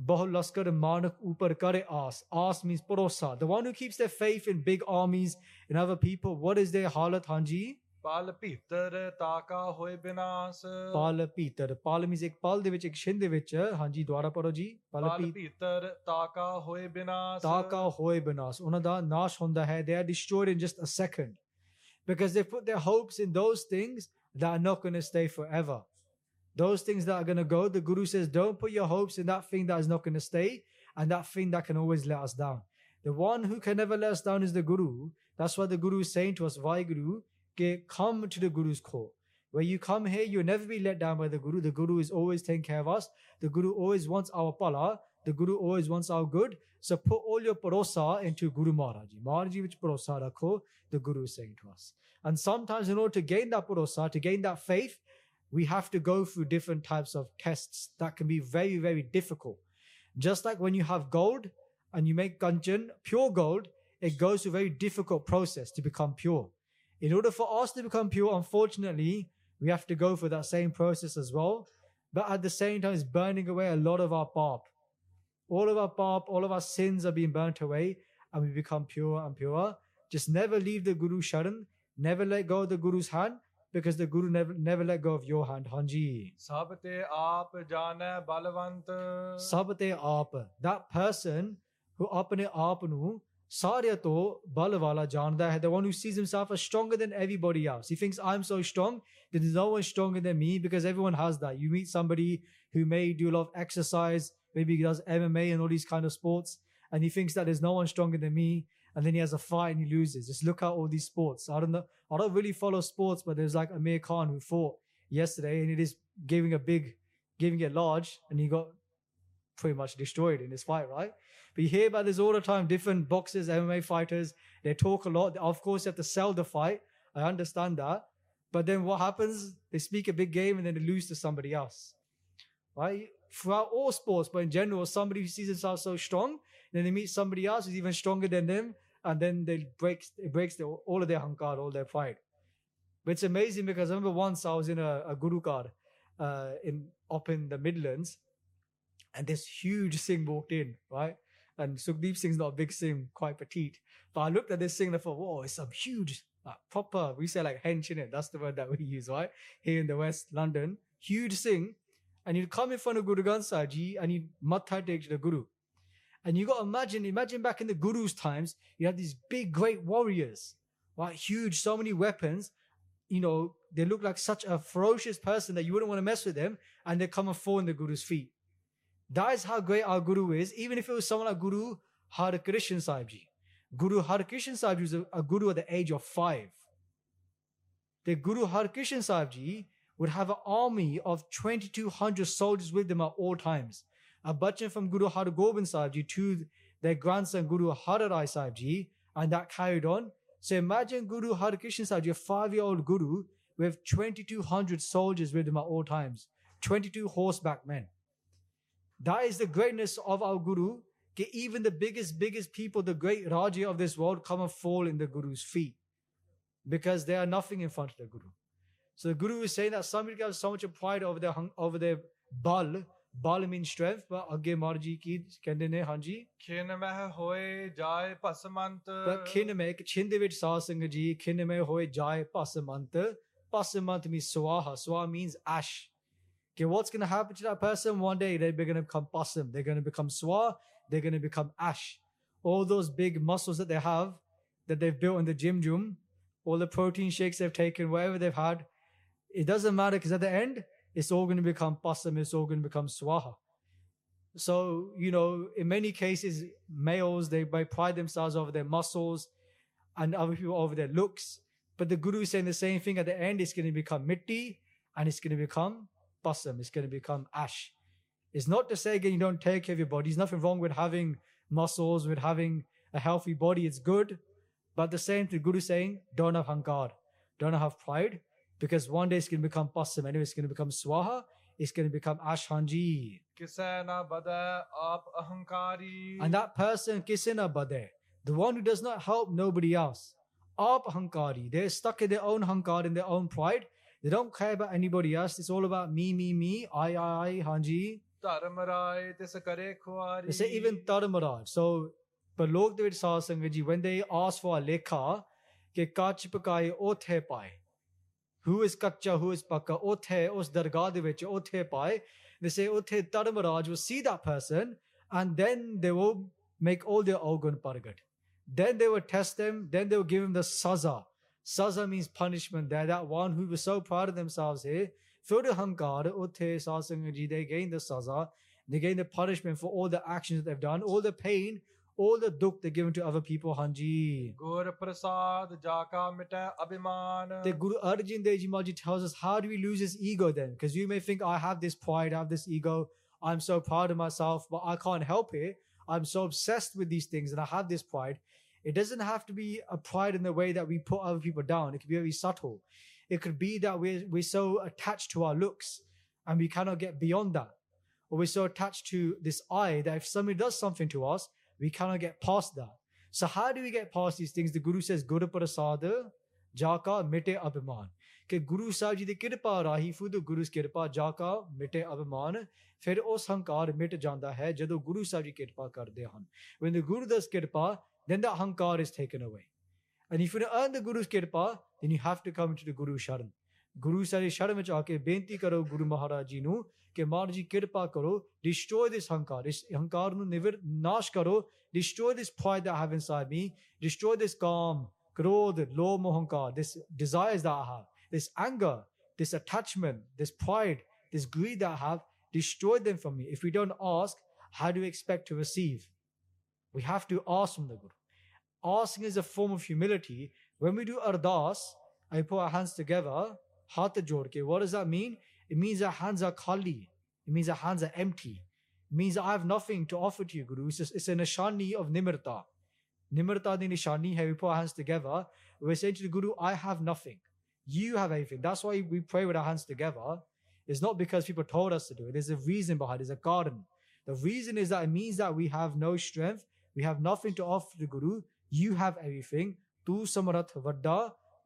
Bahul Laskar Manak Upar Kare as. As means purosa, The one who keeps their faith in big armies and other people, what is their halat, Hanji? ਪਲ ਭੀਤਰ ਤਾਕਾ ਹੋਏ ਬਿਨਾਸ ਪਾਲ ਭੀਤਰ ਪਾਲ means ਇੱਕ ਪਲ ਦੇ ਵਿੱਚ ਇੱਕ ਛਿੰਦ ਦੇ ਵਿੱਚ ਹਾਂਜੀ ਦੁਆਰਾ ਪੜੋ ਜੀ ਪਲ ਪਲ ਭੀਤਰ ਭੀਤਰ ਤਾਕਾ ਹੋਏ ਬਿਨਾਸ ਤਾਕਾ ਹੋਏ ਬਿਨਾਸ ਉਹਨਾਂ ਦਾ ਨਾਸ਼ ਹੁੰਦਾ ਹੈ they are destroyed in just a second because they put their hopes in those things that are not going to stay forever those things that are going to go the guru says don't put your hopes in that thing that is not going to stay and that thing that can always let us down the one who can never let us down is the guru that's what the guru is saying to us why ke come to the guru's court When you come here you'll never be let down by the guru the guru is always taking care of us the guru always wants our pala the guru always wants our good so put all your parosa into Guru Maharaji. Maharaji which parosa rakho, the Guru is saying to us. And sometimes in order to gain that parosa, to gain that faith, we have to go through different types of tests that can be very, very difficult. Just like when you have gold and you make kanchan, pure gold, it goes through a very difficult process to become pure. In order for us to become pure, unfortunately, we have to go through that same process as well. But at the same time, it's burning away a lot of our barb. All of our barb, all of our sins are being burnt away, and we become pure and purer. Just never leave the Guru Sharan. Never let go of the Guru's hand because the Guru never never let go of your hand. Hanji. Sab te aap jana balavant. Sab te aap. That person who apne aapnu, Sadia to Balawala Janda hai, the one who sees himself as stronger than everybody else. He thinks I'm so strong that there's no one stronger than me because everyone has that. You meet somebody who may do a lot of exercise, maybe does MMA and all these kind of sports, and he thinks that there's no one stronger than me. And then he has a fight and he loses. Just look at all these sports. I don't know. I don't really follow sports, but there's like Amir Khan who fought yesterday and it is giving a big, giving it large, and he got pretty much destroyed in his fight, right? But you hear about this all the time. Different boxers, MMA fighters, they talk a lot. Of course, you have to sell the fight. I understand that. But then what happens? They speak a big game and then they lose to somebody else, right? Throughout all sports, but in general, somebody who sees himself so strong, then they meet somebody else who's even stronger than them, and then they breaks it breaks the, all of their hankar, all their pride. But it's amazing because I remember once I was in a, a guru uh, in up in the Midlands, and this huge Singh walked in, right? And Sukhdeep Singh's not a big Singh, quite petite. But I looked at this Singh and I thought, whoa, it's some huge, like, proper, we say like hench in it. That's the word that we use, right? Here in the West London, huge Singh. And you'd come in front of Guru Granth Sahib Ji and you'd matha take the Guru. And you got to imagine, imagine back in the Guru's times, you had these big, great warriors, right? Huge, so many weapons. You know, they look like such a ferocious person that you wouldn't want to mess with them. And they come and fall in the Guru's feet. That is how great our Guru is. Even if it was someone like Guru Har Krishan Sahib Ji. Guru Har Krishan Sahib Ji was a, a Guru at the age of five. The Guru Har Krishan Sahib Ji would have an army of 2200 soldiers with them at all times. A bachan from Guru Har Gobind Sahib Ji to their grandson Guru Har Rai Sahib Ji, and that carried on. So imagine Guru Har Krishna Sahib, your five-year-old Guru with 2,200 soldiers with him at all times, 22 horseback men. That is the greatness of our Guru. that Even the biggest, biggest people, the great Raja of this world, come and fall in the Guru's feet because they are nothing in front of the Guru. So the Guru is saying that somebody has so much pride over their hung- over their bal. Bal means strength, but ਅੱਗੇ ਮਾਰਜੀ ਕੀ ਕਹਿੰਦੇ ਨੇ ਹਾਂਜੀ ਖਿਨ ਮਹਿ ਹੋਏ ਜਾਏ ਭਸਮੰਤ but ਖਿੰਨ ਮੈਂ ਇੱਕ ਛਿੰਨ ਦੇ ਵਿੱਚ ਸਾਧ ਸੰਗਤ ਜੀ ਖਿੰਨ ਮੈਂ ਹੋਏ ਜਾਏ ਭਸਮੰਤ ਭਸਮੰਤ means swaha swaha means ash okay what's going to happen to that person one day they're going to become possum. they're going to become swa they're going to become ash all those big muscles that they have that they've built in the gym gym all the protein shakes they've taken whatever they've had it doesn't matter because at the end it's all going to become possum. it's all going to become swaha so, you know, in many cases, males, they may pride themselves over their muscles and other people over their looks. But the Guru is saying the same thing at the end. It's going to become mitti and it's going to become basam, it's going to become ash. It's not to say again you don't take care of your body. There's nothing wrong with having muscles, with having a healthy body. It's good. But the same to Guru saying, don't have hankar, don't have pride, because one day it's going to become pasam. Anyway, it's going to become swaha. It's going to become ashhanji. And that person, kisena bade, the one who does not help nobody else, ap hankari. They're stuck in their own hankar, in their own pride. They don't care about anybody else. It's all about me, me, me, I, I, I, Hanji. They say even Dharamraj. So, but log ਦੇ ਵਿੱਚ when they ask for a lekha ਕਿ ਕੱਚ ਪਕਾਏ ਉਥੇ pai. who is kacha? who is ਪੱਕਾ ਉਥੇ ਉਸ ਦਰਗਾਹ ਦੇ ਵਿੱਚ they say ਉਥੇ Dharmraj will see that person and then they will make all their organ pargat then they will test them then they will give him the saza Saza means punishment there. That one who was so proud of themselves here, filled with hunkar, utte, sasangaji, they gain the saza. They gain the punishment for all the actions that they've done, all the pain, all the duk they've given to other people. Hanji. Jaka mita. The Guru Arjun Deji Maji tells us, how do we lose this ego then? Because you may think, I have this pride, I have this ego, I'm so proud of myself, but I can't help it. I'm so obsessed with these things and I have this pride. It doesn't have to be a pride in the way that we put other people down. It could be very subtle. It could be that we're, we're so attached to our looks and we cannot get beyond that. Or we're so attached to this I that if somebody does something to us, we cannot get past that. So how do we get past these things? The Guru says, Guru Prasada Jaka Mite Abhiman. ਕਿ ਗੁਰੂ ਸਾਹਿਬ ਜੀ ਦੀ ਕਿਰਪਾ ਰਾਹੀਂ ਫੁੱਦ ਗੁਰੂ ਦੀ ਕਿਰਪਾ ਜਾਕਾ ਮਿਟੇ ਅਭਿਮਾਨ ਫਿਰ ਉਸ ਹੰਕਾਰ ਮਿਟ ਜਾਂਦਾ ਹੈ ਜਦੋਂ ਗੁਰੂ ਸਾਹਿਬ ਜੀ ਕਿਰਪਾ ਕਰਦੇ ਹਨ when the guru does kirpa then that hankar is taken away and if you earn the guru's kirpa then you have to come to the guru sharan Guru Sahib ਦੀ ਸ਼ਰਨ ਵਿੱਚ ਆ ਕੇ ਬੇਨਤੀ ਕਰੋ ਗੁਰੂ ਮਹਾਰਾਜ ਜੀ ਨੂੰ ਕਿ ਮਹਾਰਾਜ ਜੀ ਕਿਰਪਾ ਕਰੋ destroy this hankar ਇਸ ਹੰਕਾਰ ਨੂੰ ਨਿਵਰ ਨਾਸ਼ ਕਰੋ destroy this pride that I have inside me destroy this calm krodh loh mohankar this desires that I have this anger this attachment this pride this greed that I have destroy them from me if we don't ask how do we expect to receive We have to ask from the guru. Asking is a form of humility. When we do ardas I put our hands together jodke. what does that mean? It means our hands are khali. It means our hands are empty. It means I have nothing to offer to you guru. It's, just, it's a nishani of nimirta. Nimirta di nishani hai we put our hands together. We're saying to the guru I have nothing. You have everything that's why we pray with our hands together. It's not because people told us to do it. There's a reason behind it. There's a garden. The reason is that it means that we have no strength we have nothing to offer the guru you have everything tu samrat vadda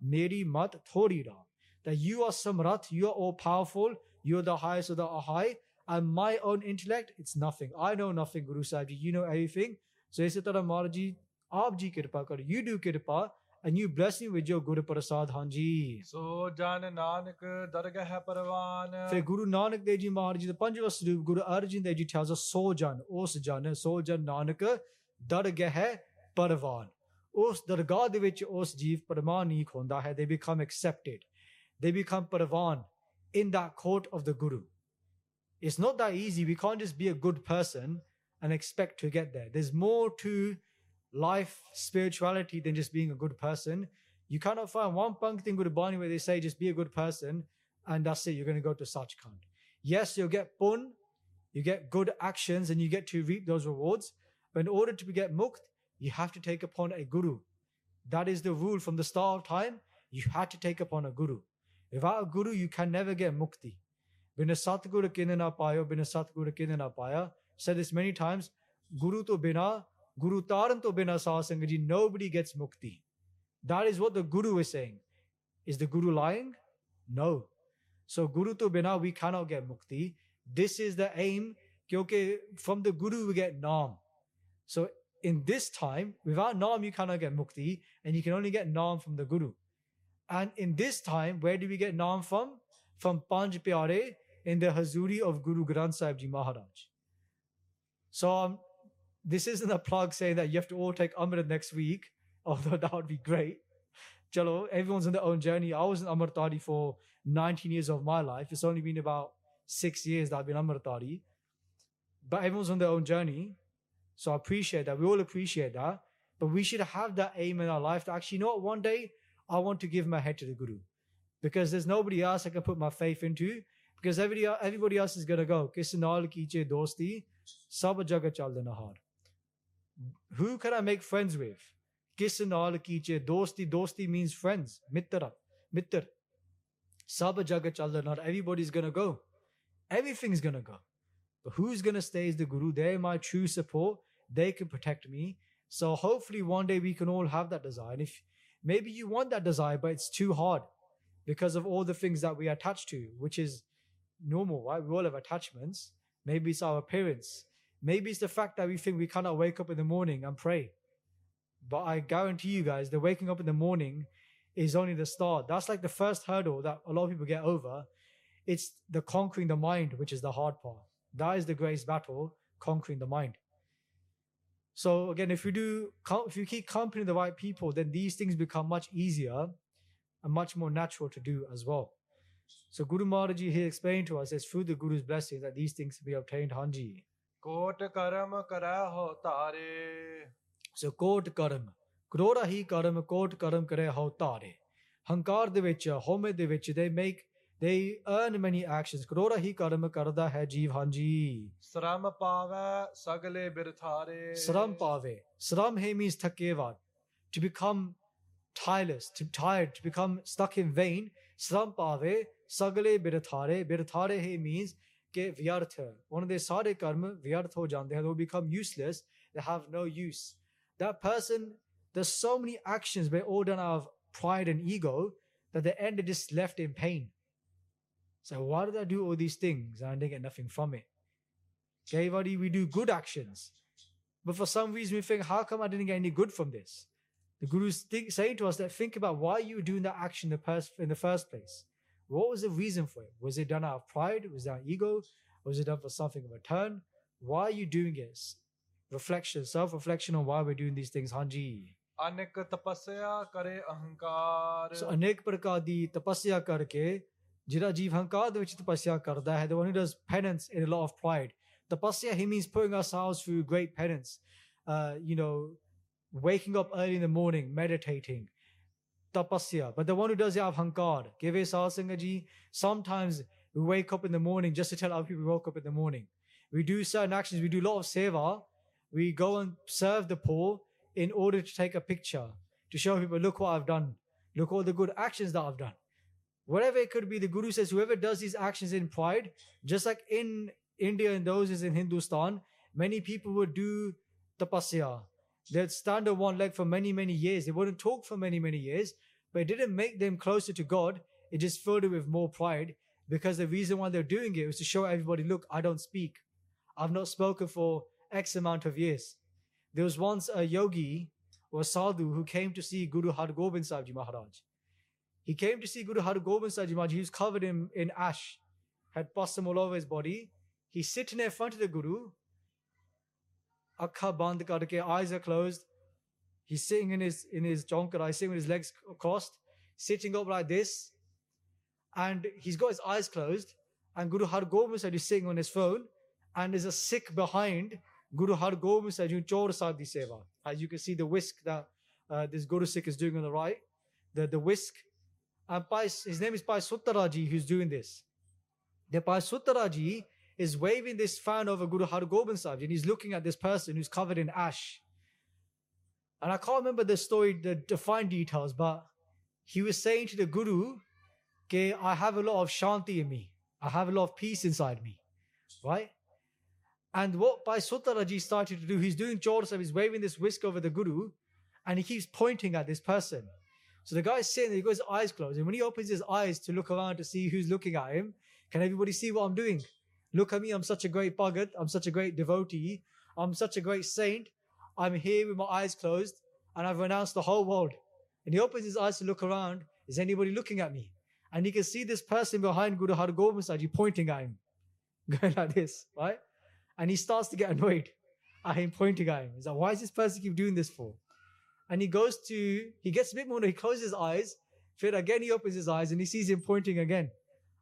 meri mat thori ra that you are samrat you are all powerful you're the highest of the high and my own intellect it's nothing i know nothing guru sahib ji you know everything so ਇਸੇ ਤਰ੍ਹਾਂ ਮਹਾਰਾਜ ਜੀ ਆਪ ਜੀ ਕਿਰਪਾ ਕਰੋ you do ਕਿਰਪਾ and you bless me with your guru prasad ਹਾਂਜੀ ਸੋ ਜਨ ਨਾਨਕ ਦਰਗਹਿ ਪਰਵਾਨ ਫਿਰ ਗੁਰੂ ਨਾਨਕ ਦੇਵ ਜੀ ਮਹਾਰਾਜ ਜੀ ਦਾ ਪੰਜਵਾਂ ਸਰੂਪ ਗੁਰੂ ਅਰਜਨ ਦੇਵ ਜੀ tells us ਸੋ ਜਨ ਉਸ ਜਨ ਸੋ ਜਨ ਨਾਨਕ ਦਰਗਹਿ ਪਰਵਾਨ ਉਸ ਦਰਗਾਹ ਦੇ ਵਿੱਚ ਉਸ ਜੀਵ ਪਰਮਾਨੀਕ ਹੁੰਦਾ ਹੈ they become accepted they become parvan in that court of the guru it's not that easy we can't just be a good person and expect to get there there's more to life spirituality than just being a good person you cannot find one punk in Gurbani where they say just be a good person and that's it you're going to go to Sachkhand yes you'll get pun you get good actions and you get to reap those rewards but in order to get mukt you have to take upon a guru That is the rule from the start of time. You had to take upon a guru. Without a guru, you can never get mukti. Bina satguru kinna payo, bina satguru kinna paya. Said this many times. Guru to bina, guru taran to bina sasangaji, nobody gets mukti. That is what the guru is saying. Is the guru lying? No. So guru to bina, we cannot get mukti. This is the aim. Kyunki from the guru we get naam. So in this time, without naam you cannot get mukti, and you can only get naam from the guru. And in this time, where do we get naam from? From Panj Pyare in the Hazuri of Guru Granth Sahib Ji Maharaj. So um, this isn't a plug saying that you have to all take Amrit next week, although that would be great. Chalo, everyone's on their own journey. I was in Amritdhari for 19 years of my life. It's only been about six years that I've been Amritdhari. But everyone's on their own journey. So I appreciate that. We all appreciate that. But we should have that aim in our life to actually, you know what, one day I want to give my head to the Guru. Because there's nobody else I can put my faith into. Because everybody, everybody else is going to go. Kis naal kiche dosti, sab jagat chal nahar. Who can I make friends with? Kis naal kiche dosti, dosti means friends. Mitra, mitr. Sab jagat chal nahar. Everybody's going to go. Everything's going to go. But who's going to stay is the Guru. They're my true support. They can protect me. So hopefully one day we can all have that desire. And if maybe you want that desire, but it's too hard because of all the things that we attach to, which is normal, right? We all have attachments. Maybe it's our appearance. Maybe it's the fact that we think we cannot wake up in the morning and pray. But I guarantee you guys, the waking up in the morning is only the start. That's like the first hurdle that a lot of people get over. It's the conquering the mind, which is the hard part. That is the greatest battle, conquering the mind. So again, if you do, if you keep company the right people, then these things become much easier and much more natural to do as well. So Guru Maharaji he explained to us, it's through the Guru's blessing that these things be obtained, Hanji. ਕੋਟ ਕਰਮ ਕਰੈ ਹੋ ਤਾਰੇ So ਕੋਟ ਕਰਮ ਕਰੋੜਾ ਹੀ ਕਰਮ ਕੋਟ ਕਰਮ ਕਰੇ ਹਉ ਤਾਰੇ ਹੰਕਾਰ ਦੇ ਵਿੱਚ ਹਉਮੈ ਦੇ ਵਿੱਚ they make they earn many actions. Karora hi karma karda hai jeev hanji. Sram pave sagale birthare. Sram pave. Sram he means thakevad. To become tireless, to tired, to become stuck in vain. Sram pave sagale birthare. Birthare he means ke vyarth. One of their sare karma vyarth ho jante hain. They become useless. They have no use. That person, there's so many actions, but all done out of pride and ego that the end is just left in pain. So why did I do all these things? I didn't get nothing from it. Okay, buddy, we do good actions. But for some reason, we think, how come I didn't get any good from this? The gurus think, saying to us that think about why you were doing that action in the, pers- in the first place. What was the reason for it? Was it done out of pride? Was it out of ego? Was it done for something in return? Why are you doing this? Reflection, self reflection on why we're doing these things. Hanji. अनेक तपस्या करे अहंकार सो अनेक प्रकार दी तपस्या करके ਜਿਹੜਾ ਜੀਵ ਹੰਕਾਰ ਦੇ ਵਿੱਚ ਤਪੱਸਿਆ ਕਰਦਾ ਹੈ the one who does penance in a lot of pride tapasya he means putting ourselves through great penance uh, you know waking up early in the morning meditating tapasya but the one who does it out of hankar give ji sometimes we wake up in the morning just to tell other people we woke up in the morning we do certain actions we do a lot of seva we go and serve the poor in order to take a picture to show people look what i've done look all the good actions that i've done whatever it could be the guru says whoever does these actions in pride just like in india and those is in hindustan many people would do tapasya. They'd stand on one leg for many many years. They wouldn't talk for many many years but it didn't make them closer to god. It just filled it with more pride because the reason why they're doing it was to show everybody look i don't speak. I've not spoken for x amount of years. There was once a yogi or sadhu who came to see guru har gobind sahib ji maharaj he came to see Guru Har Gobind Sahib Ji Maharaj. He was covered in, in ash, had pus all over his body. He's sitting in front of the Guru. Akkha band karke, eyes are closed. He's sitting in his in his jonkar, he's sitting with his legs crossed, sitting up like this. And he's got his eyes closed. And Guru Har Gobind Sahib is sitting on his phone. And there's a Sikh behind Guru Har Gobind doing Chor Sadhi Seva. As you can see the whisk that uh, this Guru Sikh is doing on the right. The, the whisk and Pai, his name is Pai Suttaraji who's doing this. The Pai Suttaraji is waving this fan over Guru Har Gobind Sahib and he's looking at this person who's covered in ash. And I can't remember the story, the, fine details, but he was saying to the Guru, okay, I have a lot of shanti in me. I have a lot of peace inside me. Right? And what Bhai Sutaraji started to do, he's doing Chorsa, he's waving this whisk over the Guru, and he keeps pointing at this person. So the guy's sitting there, he got his eyes closed, and when he opens his eyes to look around to see who's looking at him, can everybody see what I'm doing? Look at me, I'm such a great bhagat, I'm such a great devotee, I'm such a great saint. I'm here with my eyes closed, and I've renounced the whole world. And he opens his eyes to look around. Is anybody looking at me? And he can see this person behind Guru Har Gobind Sahib pointing at him, going like this, right? And he starts to get annoyed at him pointing at him. He's like, why is this person keep doing this for? And he goes to, he gets a bit more, he closes his eyes. ਫਿਰ again he opens his eyes and he sees him pointing again.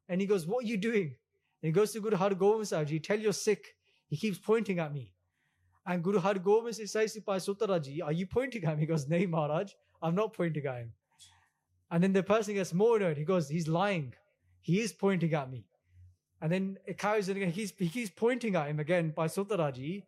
And he goes, what are you doing? And he goes to Guru Har Gobind Sahib Ji, tell you're sick. He keeps pointing at me. And Guru Har Gobind says to Pai Sutaraji, are you pointing at him? He goes, Nay Maharaj, I'm not pointing at him. And then the person gets more annoyed. He goes, he's lying. He is pointing at me. And then it carries on again. He's, he keeps pointing at him again by Sutaraji.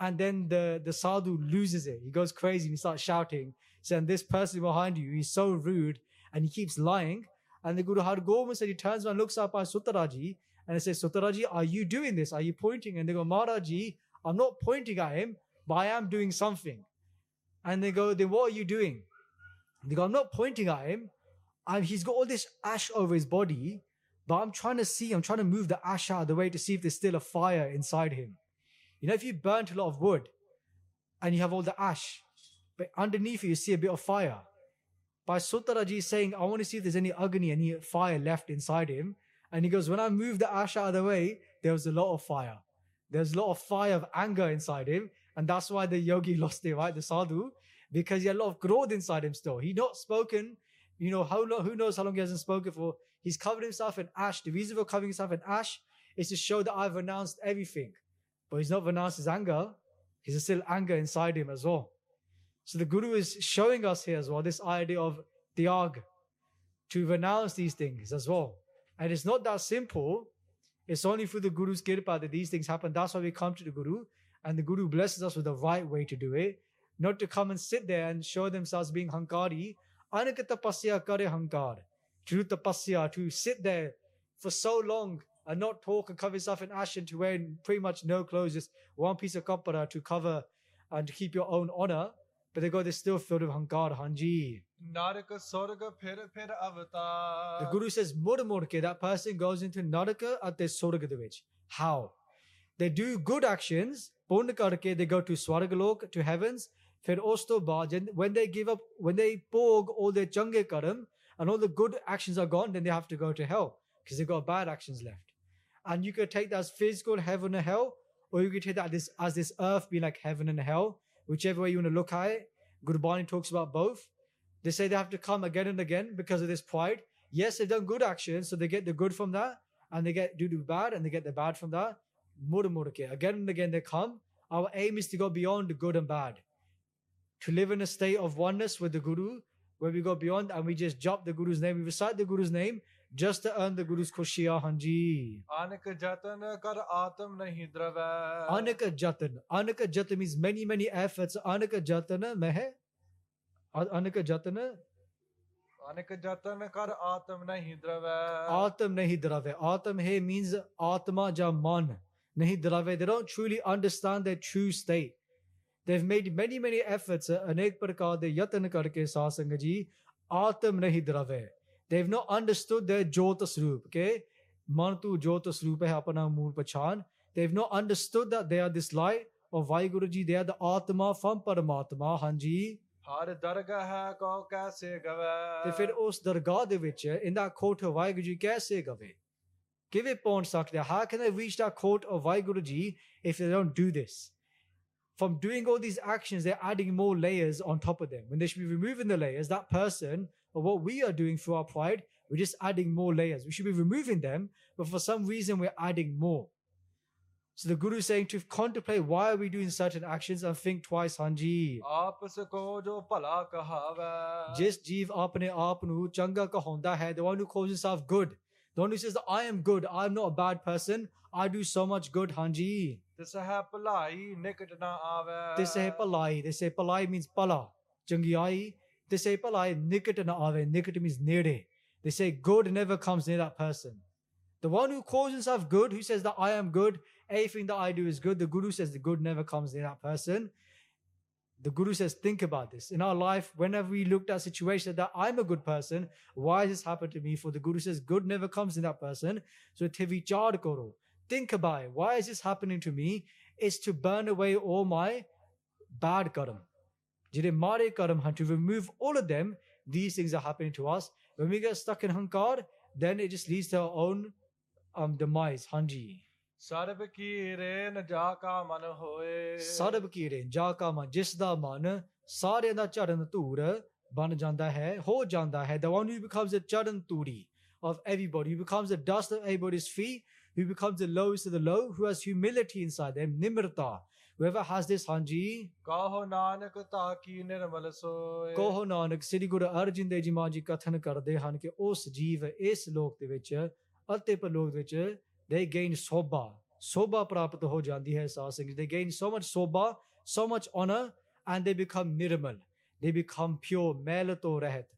And then the, the sadhu loses it. He goes crazy and he starts shouting, saying, This person behind you, he's so rude. And he keeps lying. And the Guru Har Gobind said, he turns around, looks up at Sutaraji, and he says, Sutaraji, are you doing this? Are you pointing? And they go, Maharaji, I'm not pointing at him, but I am doing something. And they go, Then what are you doing? They go, I'm not pointing at him. And he's got all this ash over his body, but I'm trying to see, I'm trying to move the ash out of the way to see if there's still a fire inside him. You know, if you burnt a lot of wood and you have all the ash, but underneath it you see a bit of fire. By Sutaraji saying, I want to see if there's any agni, any fire left inside him. And he goes, When I moved the ash out of the way, there was a lot of fire. There's a lot of fire of anger inside him. And that's why the yogi lost it, right? The sadhu, because he had a lot of growth inside him still. He not spoken, you know, how long, who knows how long he hasn't spoken for. He's covered himself in ash. The reason for covering himself in ash is to show that I've renounced everything. But he's not his anger. He's still anger inside him as well. So the Guru is showing us here as well this idea of tyag, to renounce these things as well. And it's not that simple. It's only through the Guru's kirpa that these things happen. That's why we come to the Guru. And the Guru blesses us with the right way to do it. Not to come and sit there and show themselves being hankari. Anak tapasya kare hankar. True tapasya, to sit there for so long and not talk and cover yourself in ash and to wearing pretty much no clothes, just one piece of kapara to cover and to keep your own honor. But they go, they're still filled with hankar, hanji. Naraka sorga phir avatar. The guru says, mur mur ke, that person goes into naraka at the sorga the witch. How? They do good actions, purna karke, they go to swargalok, to heavens, fir osto when they give up, when they pog all their change karam, and all the good actions are gone, then they have to go to hell, because they've got bad actions left. And you could take that as physical heaven and hell, or you could take that this, as this earth being like heaven and hell, whichever way you want to look at it. Gurbani talks about both. They say they have to come again and again because of this pride. Yes, they've done good actions, so they get the good from that, and they get do the bad, and they get the bad from that. Mura mura ke. Again and again they come. Our aim is to go beyond the good and bad. To live in a state of oneness with the Guru, where we go beyond and we just jump the Guru's name, we recite the Guru's name just to earn the Guru's khushiya hanji. Anak Jatan Kar Atam Nahi Drava. Anaka Jatan. Anaka Jatan means many, many efforts. Anaka Jatana mehe. Anaka Jatana. Anak Jatan Kar Atam Nahi Drava. Atam nahi drave. Atam he means Atma ja man. Nahi drave. They don't truly understand their true state. They've made many, many efforts. अनेक प्रकार दे यत्न करके सासंग जी आत्म नहीं द्रव्य They've not understood their jyot swarup. Okay? Man tu jyot swarup hai apana mool pachan. They've not understood that they are this light of Vaheguru ji. They are the Atma from Paramatma. Hanji. Har Darga Hai Ko Kaise Gava. ਤੇ ਫਿਰ ਉਸ ਦਰਗਾਹ ਦੇ ਵਿੱਚ ਇਹਦਾ ਕੋਟ ਵਾਹਿਗੁਰੂ ਜੀ ਕੈਸੇ ਗਵੇ ਕਿਵੇਂ ਪਹੁੰਚ ਸਕਦੇ ਆ? how can they reach that court of Waheguru ji if they don't do this from doing all these actions they're adding more layers on top of them when they should be removing the layers that person but what we are doing through our pride, we're just adding more layers. We should be removing them, but for some reason we're adding more. So the Guru is saying to contemplate why are we doing certain actions and think twice, Hanji. Just jeev apne aap nu changa kahonda hai, the one who calls himself good. The one who says I am good, I am not a bad person, I do so much good, Hanji. This palai, nikat na aave. This palai, this palai means pala, changiyai, they say, but like nikatana ave, means nere. They say good never comes near that person. The one who calls himself good, who says that I am good, everything that I do is good. The guru says the good never comes near that person. The guru says, think about this. In our life, whenever we looked at situations that I'm a good person, why has this happened to me? For the guru says, good never comes in that person. So tevi chad koro. Think about it. Why is this happening to me? It's to burn away all my bad karma. ਜਿਹੜੇ ਮਾੜੇ ਕਰਮ ਹਨ to remove all of them these things are happening to us when we get stuck in hankar then it just leads to our own um demise ਹਾਂਜੀ ਸਰਬ ਕੀਰੇ ਨ ਜਾ ਕਾ ਮਨ ਹੋਏ ਸਰਬ ਕੀਰੇ ਜਾ ਕਾ ਮਨ ਜਿਸ ਦਾ ਮਨ ਸਾਰਿਆਂ ਦਾ ਚਰਨ ਧੂੜ ਬਣ ਜਾਂਦਾ ਹੈ ਹੋ ਜਾਂਦਾ ਹੈ the one who becomes a ਚਰਨ ਧੂੜੀ of everybody who becomes the dust of everybody's feet who becomes the lowest of the low who has humility inside them nimrta Whoever has this ਹਾਂਜੀ ਕਹੋ ਨਾਨਕ ਤਾ ਕੀ ਨਿਰਮਲ ਸੋਏ ਕਹੋ ਨਾਨਕ ਸ੍ਰੀ ਗੁਰੂ ਅਰਜਨ ਦੇਵ ਜੀ ਮਹਾਰਾਜ ਜੀ ਕਥਨ ਕਰਦੇ ਹਨ ਕਿ ਉਸ ਜੀਵ ਇਸ ਲੋਕ ਦੇ ਵਿੱਚ ਅਤੇ ਪਰਲੋਕ ਦੇ ਵਿੱਚ they gain ਸੋਭਾ ਸੋਭਾ ਪ੍ਰਾਪਤ ਹੋ ਜਾਂਦੀ ਹੈ ਸਾਧ ਸੰਗਤ they gain so much Sobha so much honor and they become nirmal they become pure ਮੈਲ ਤੋਂ ਰਹਿਤ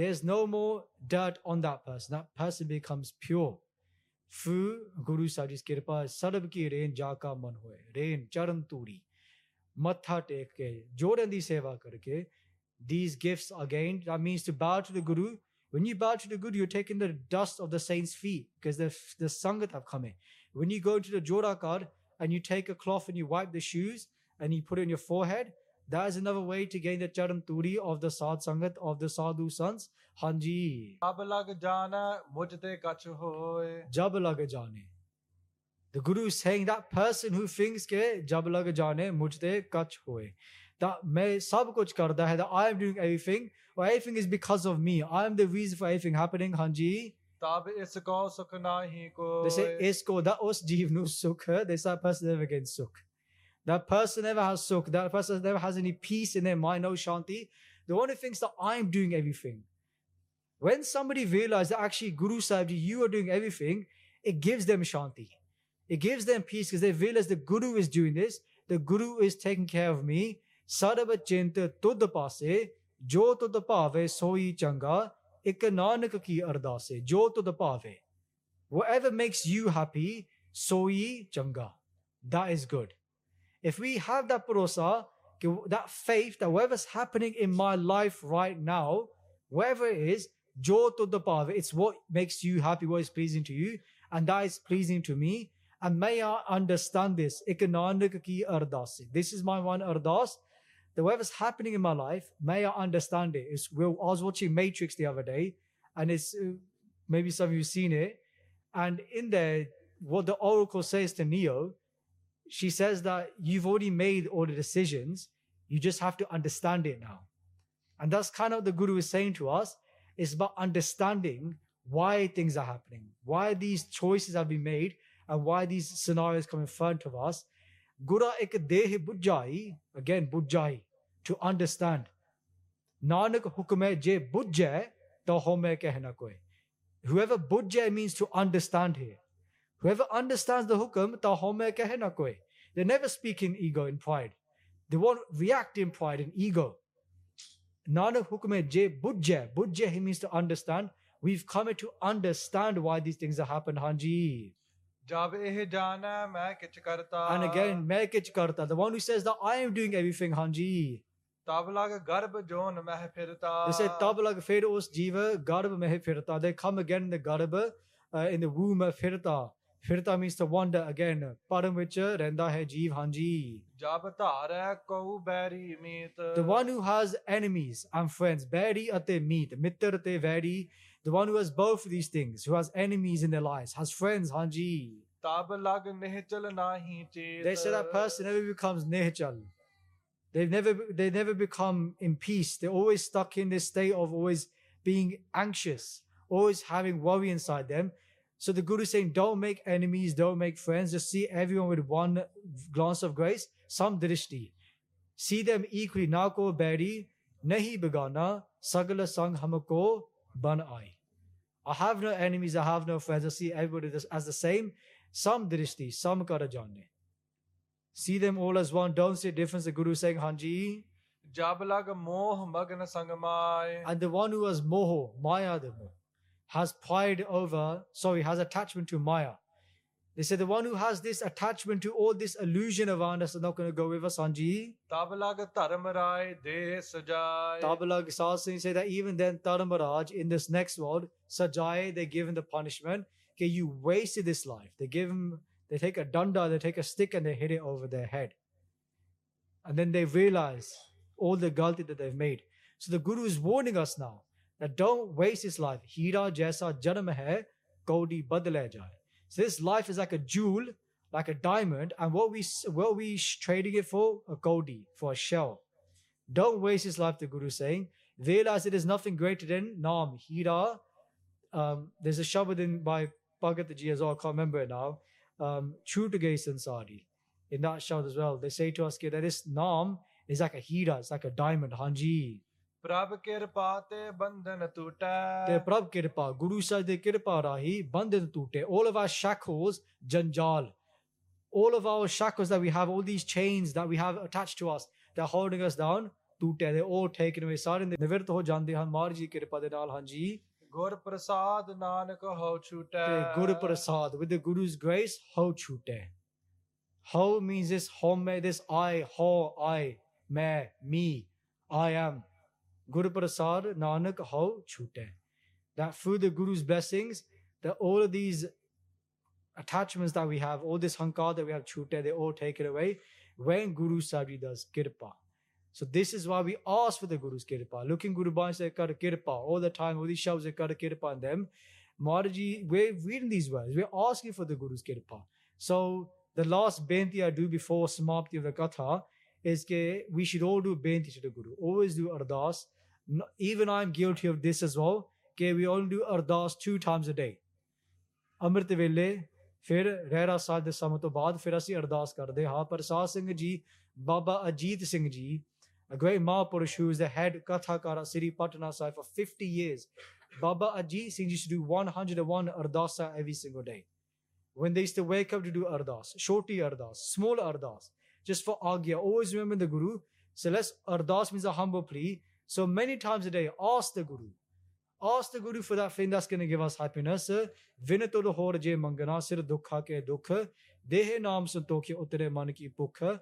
there's no more dirt on that person that person becomes pure these gifts are gained. that means to bow to the guru. When you bow to the guru you're taking the dust of the saints feet because the the sangat have come when you go to the Jodakad and you take a cloth and you wipe the shoes and you put it on your forehead that is another way to gain the Charam Turi of the Sad Sangat of the Sadhu sons. Hanji. Jab lag jana mujhte kach hoye. Jab lag jane. The Guru is saying that person who thinks ke jab lag jane mujhte kach hoye. That main sab kuch karta hai, that I am doing everything, or everything is because of me. I am the reason for everything happening. Hanji. ਤਬ ਇਸ ਕੋ ਸੁਖ ਨਾਹੀ they say isko that ਦਾ ਉਸ ਜੀਵ this is they say person never gains ਸੁਖ that person never has sukh that person never has any peace in their mind no shanti the one who thinks that I am doing everything when somebody realizes that actually Guru Sahib you are doing everything, it gives them shanti. It gives them peace because they realize the Guru is doing this, the Guru is taking care of me. Jo tud pave soi changa, ik nanak ki ardase, jo tud pave. Whatever makes you happy, soi changa. That is good. If we have that purosa, that faith that whatever's happening in my life right now, whatever it is, to the it's what makes you happy, what is pleasing to you, and that is pleasing to me. And may I understand this. This is my one ardas. That whatever's happening in my life, may I understand it. It's, well, I was watching Matrix the other day, and it's uh, maybe some of you seen it. And in there, what the oracle says to Neo, she says that you've already made all the decisions. You just have to understand it now. And that's kind of the Guru is saying to us. It's about understanding why things are happening, why these choices have been made, and why these scenarios come in front of us. Gura ek dehi bujjai, again bujjai, to understand. Nanak hukume je bujjai, to home kehna koi. Whoever bujjai means to understand here. Whoever understands the hukum, tahome kehenakwe. They never speak in ego and pride. They won't react in pride and ego. Nana hukume je budje. Budje he means to understand. We've come to understand why these things have happened, Hanji. And again, main. The one who says that I am doing everything, Hanji. They say tablag लग फिर उस जीव firta. They come again in the गर्भ uh, in the womb of फिरता Firta means to wander again. Param which Renda Hai Jeev Hanji. ਜਬ ਧਾਰੈ ਕਉ ਬੈਰੀ ਮੀਤ The one who has enemies and friends, Bari ate meet, Mitter ate Veri, the one who has both of these things, who has enemies in their lives, has friends, Hanji. ਤਬ ਲਗ ਨਿਹਚਲ ਨਾਹੀ ਚੇਤ They say that person never becomes nehchal. They've never they never become in peace. They're always stuck in this state of always being anxious, always having worry inside them. So the guru is saying, don't make enemies, don't make friends. Just see everyone with one glance of grace, some drishti. See them equally. Na ko nehi nahi begana, sagala sang hamako. I have no enemies, I have no friends. I see everybody as the same. Some drishti, some karajanne. See them all as one. Don't see a difference. The guru is saying, Hanji. And the one who has moho, maya the moho has pride over, sorry, has attachment to Maya. They say the one who has this attachment to all this illusion around us is not going to go with us, Sanji. Tabalag Taramarai De Sajai. Tabalag Sasani say that even then, Dharamraj, in this next world, Sajai, they give him the punishment. Okay, you wasted this life. They give him, they take a danda, they take a stick and they hit it over their head. And then they realize all the galti that they've made. So the Guru is warning us now don't waste this life. Hira jaisa janam hai, kaudi badle jaye. So this life is like a jewel, like a diamond, and what we what we trading it for? A kaudi, for a shell. Don't waste his life, the Guru saying. Realize it is nothing greater than Nam, Hira. Um, there's a Shabad in by Bhagat Ji as well, I can't remember it now. Um, True to Gay Sansari. In that Shabad as well, they say to us that this Nam is like a Hira, it's like a diamond, Hanji. ਪ੍ਰਭ ਕਿਰਪਾ ਤੇ ਬੰਧਨ ਤੇ ਟੂਟੈ ਪ੍ਰਭ ਕਿਰਪਾ ਗੁਰੂ ਸਾਹਿਬ ਦੀ ਕਿਰਪਾ ਰਾਹੀਂ ਬੰਧਨ ਟੂਟੇ all of our shackles ਜੰਜਾਲ all of our shackles that we have all these chains that we have attached to us that are holding us down ਟੂਟੇ they all taken away ਸਾਰੇ ਨਿਵਰਤ ਹੋ ਜਾਂਦੇ ਹਨ ਮਾਰ ਜੀ ਕਿਰਪਾ ਦੇ ਨਾਲ ਹਾਂਜੀ ਗੁਰ ਪ੍ਰਸਾਦ ਨਾਨਕ ਹੋ ਛੂਟੈ ਤੇ ਗੁਰ ਪ੍ਰਸਾਦ with the guru's grace ho ਛੂਟੇ ho means this home this i ho i ਮੈਂ me i am guru prasad nanak ho chute that through the guru's blessings that all of these attachments that we have all this hankar that we have chute they all take it away when guru sahib does kirpa so this is why we ask for the guru's kirpa looking guru Bani say kar kirpa all the time all these shouts say kar kirpa on them Maharaji, we're reading these words. We're asking for the Guru's kirpa. So the last benti I do before Samapti of the Katha is that we should all do bainti to the Guru. Always do ardas. Even I'm guilty of this as well. Okay, we all do ardas two times a day. Amrit ਵੇਲੇ ਫਿਰ ਰਹਿਰਾ ਸਾਹਿਬ ਦੇ ਸਮਾਂ ਤੋਂ ਬਾਅਦ ਫਿਰ ਅਸੀਂ ਅਰਦਾਸ ਕਰਦੇ ਹਾਂ ਪ੍ਰਸਾਦ ਸਿੰਘ ਜੀ ਬਾਬਾ a great Mahapurush who is the head Kathakara Siri Patna Sahib for 50 years. Baba Ajit Singh used to do 101 Ardasa every single day. When they used to wake up to do Ardas, Shorty Ardas, small Ardas, just for agya. Always remember the Guru. So let's ardas means a humble plea. So many times a day, ask the Guru. Ask the Guru for that thing that's going to give us happiness. Vinato hor je mangana sir dukha ke dukh. Dehe naam santokhe utere man ki bukh.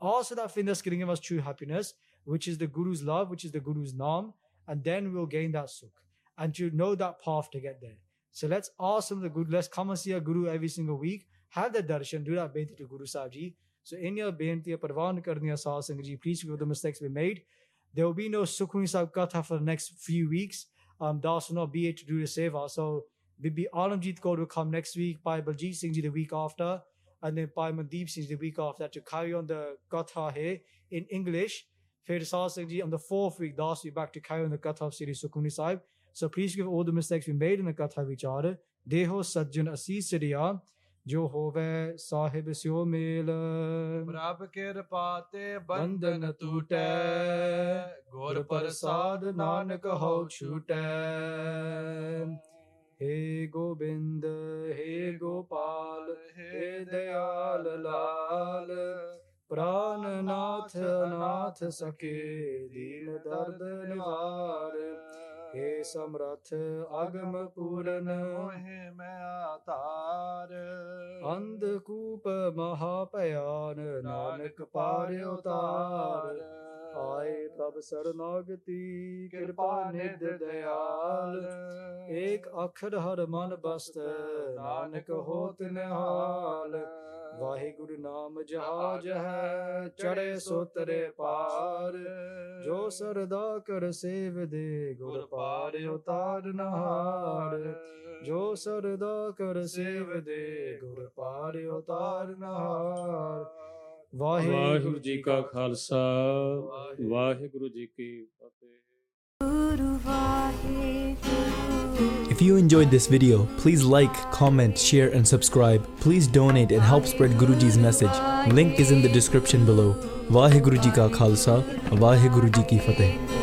Ask for that thing that's going to give us true happiness, which is the Guru's love, which is the Guru's naam. And then we'll gain that sukh. And to know that path to get there. So let's ask him the Guru. Let's come and see a Guru every single week. Have the darshan. Do that benti to Guru Sahib Ji. So in your benti, parvan karniya Ji, please forgive the mistakes we made. There will be no Sukhmani Sahib Katha for the next few weeks. Um, Das will not be able to do the seva. So Bibi Alamjit Kaur will come next week, by Baljit Singh Ji the week after, and then by Mandeep Singh Ji the week after to carry on the Katha here in English. Fair Sahib Singh Ji on the fourth week, Das will be back to carry on the Katha of Sri Sukhmani Sahib. So please give all the mistakes we made in the Katha Vichar. Deho Sajjan Assis Siddhiya, Jo Hove Sahib Syo Mel. ਪ੍ਰਭ ਕਿਰਪਾ ਤੇ ਬੰਧਨ ਬੰਧਨ ਟੂਟੈ ਟੂਟੈ ਗੁਰ ਪ੍ਰਸਾਦ ਨਾਨਕ ਹਉ ਛੂਟੈ हे गोविंद हे गोपाल हे दयाल लाल प्राणनाथ नाथ सके दीन दर्द निवार हे समरथ अगम पूरन ਮੋਹਿ ਮੈਂ ਆਤਾਰ अंधकूप महापयान नानक पार उतार ਹਾਏ ਪ੍ਰਭ ਸਰਨਾਗਤੀ ਕਿਰਪਾ ਨਿਧ ਦਿਆਲ। ਏਕ ਅਖਰ ਹਰ ਮਨ ਬਸਤ, ਨਾਨਕ ਹੋਤ ਨਿਹਾਲ। ਵਾਹਿਗੁਰੂ ਨਾਮ ਜਹਾਜ ਹੈ ਚੜੇ ਸੋਤਰੇ ਪਾਰ। ਜੋ ਸਰਦਾ ਕਰ ਸੇਵ ਦੇ, ਗੁਰ ਪਾਰ ਉਤਾਰ ਨਹਾਰ। ਜੋ ਸਰਦਾ ਕਰ ਸੇਵ ਦੇ, ਗੁਰ ਪਾਰ ਉਤਾਰ ਨਹਾਰ। ਵਾਹਿਗੁਰੂ ਜੀ ਕਾ ਖਾਲਸਾ ਵਾਹਿਗੁਰੂ ਜੀ ਕੀ ਫਤਿਹ If you enjoyed this video, please like, comment, share, and subscribe. Please donate and help spread Guruji's message. Link is in the description below. Vaheguru Ji Ka Khalsa, Vaheguru Ji Ki Fateh. Waheguru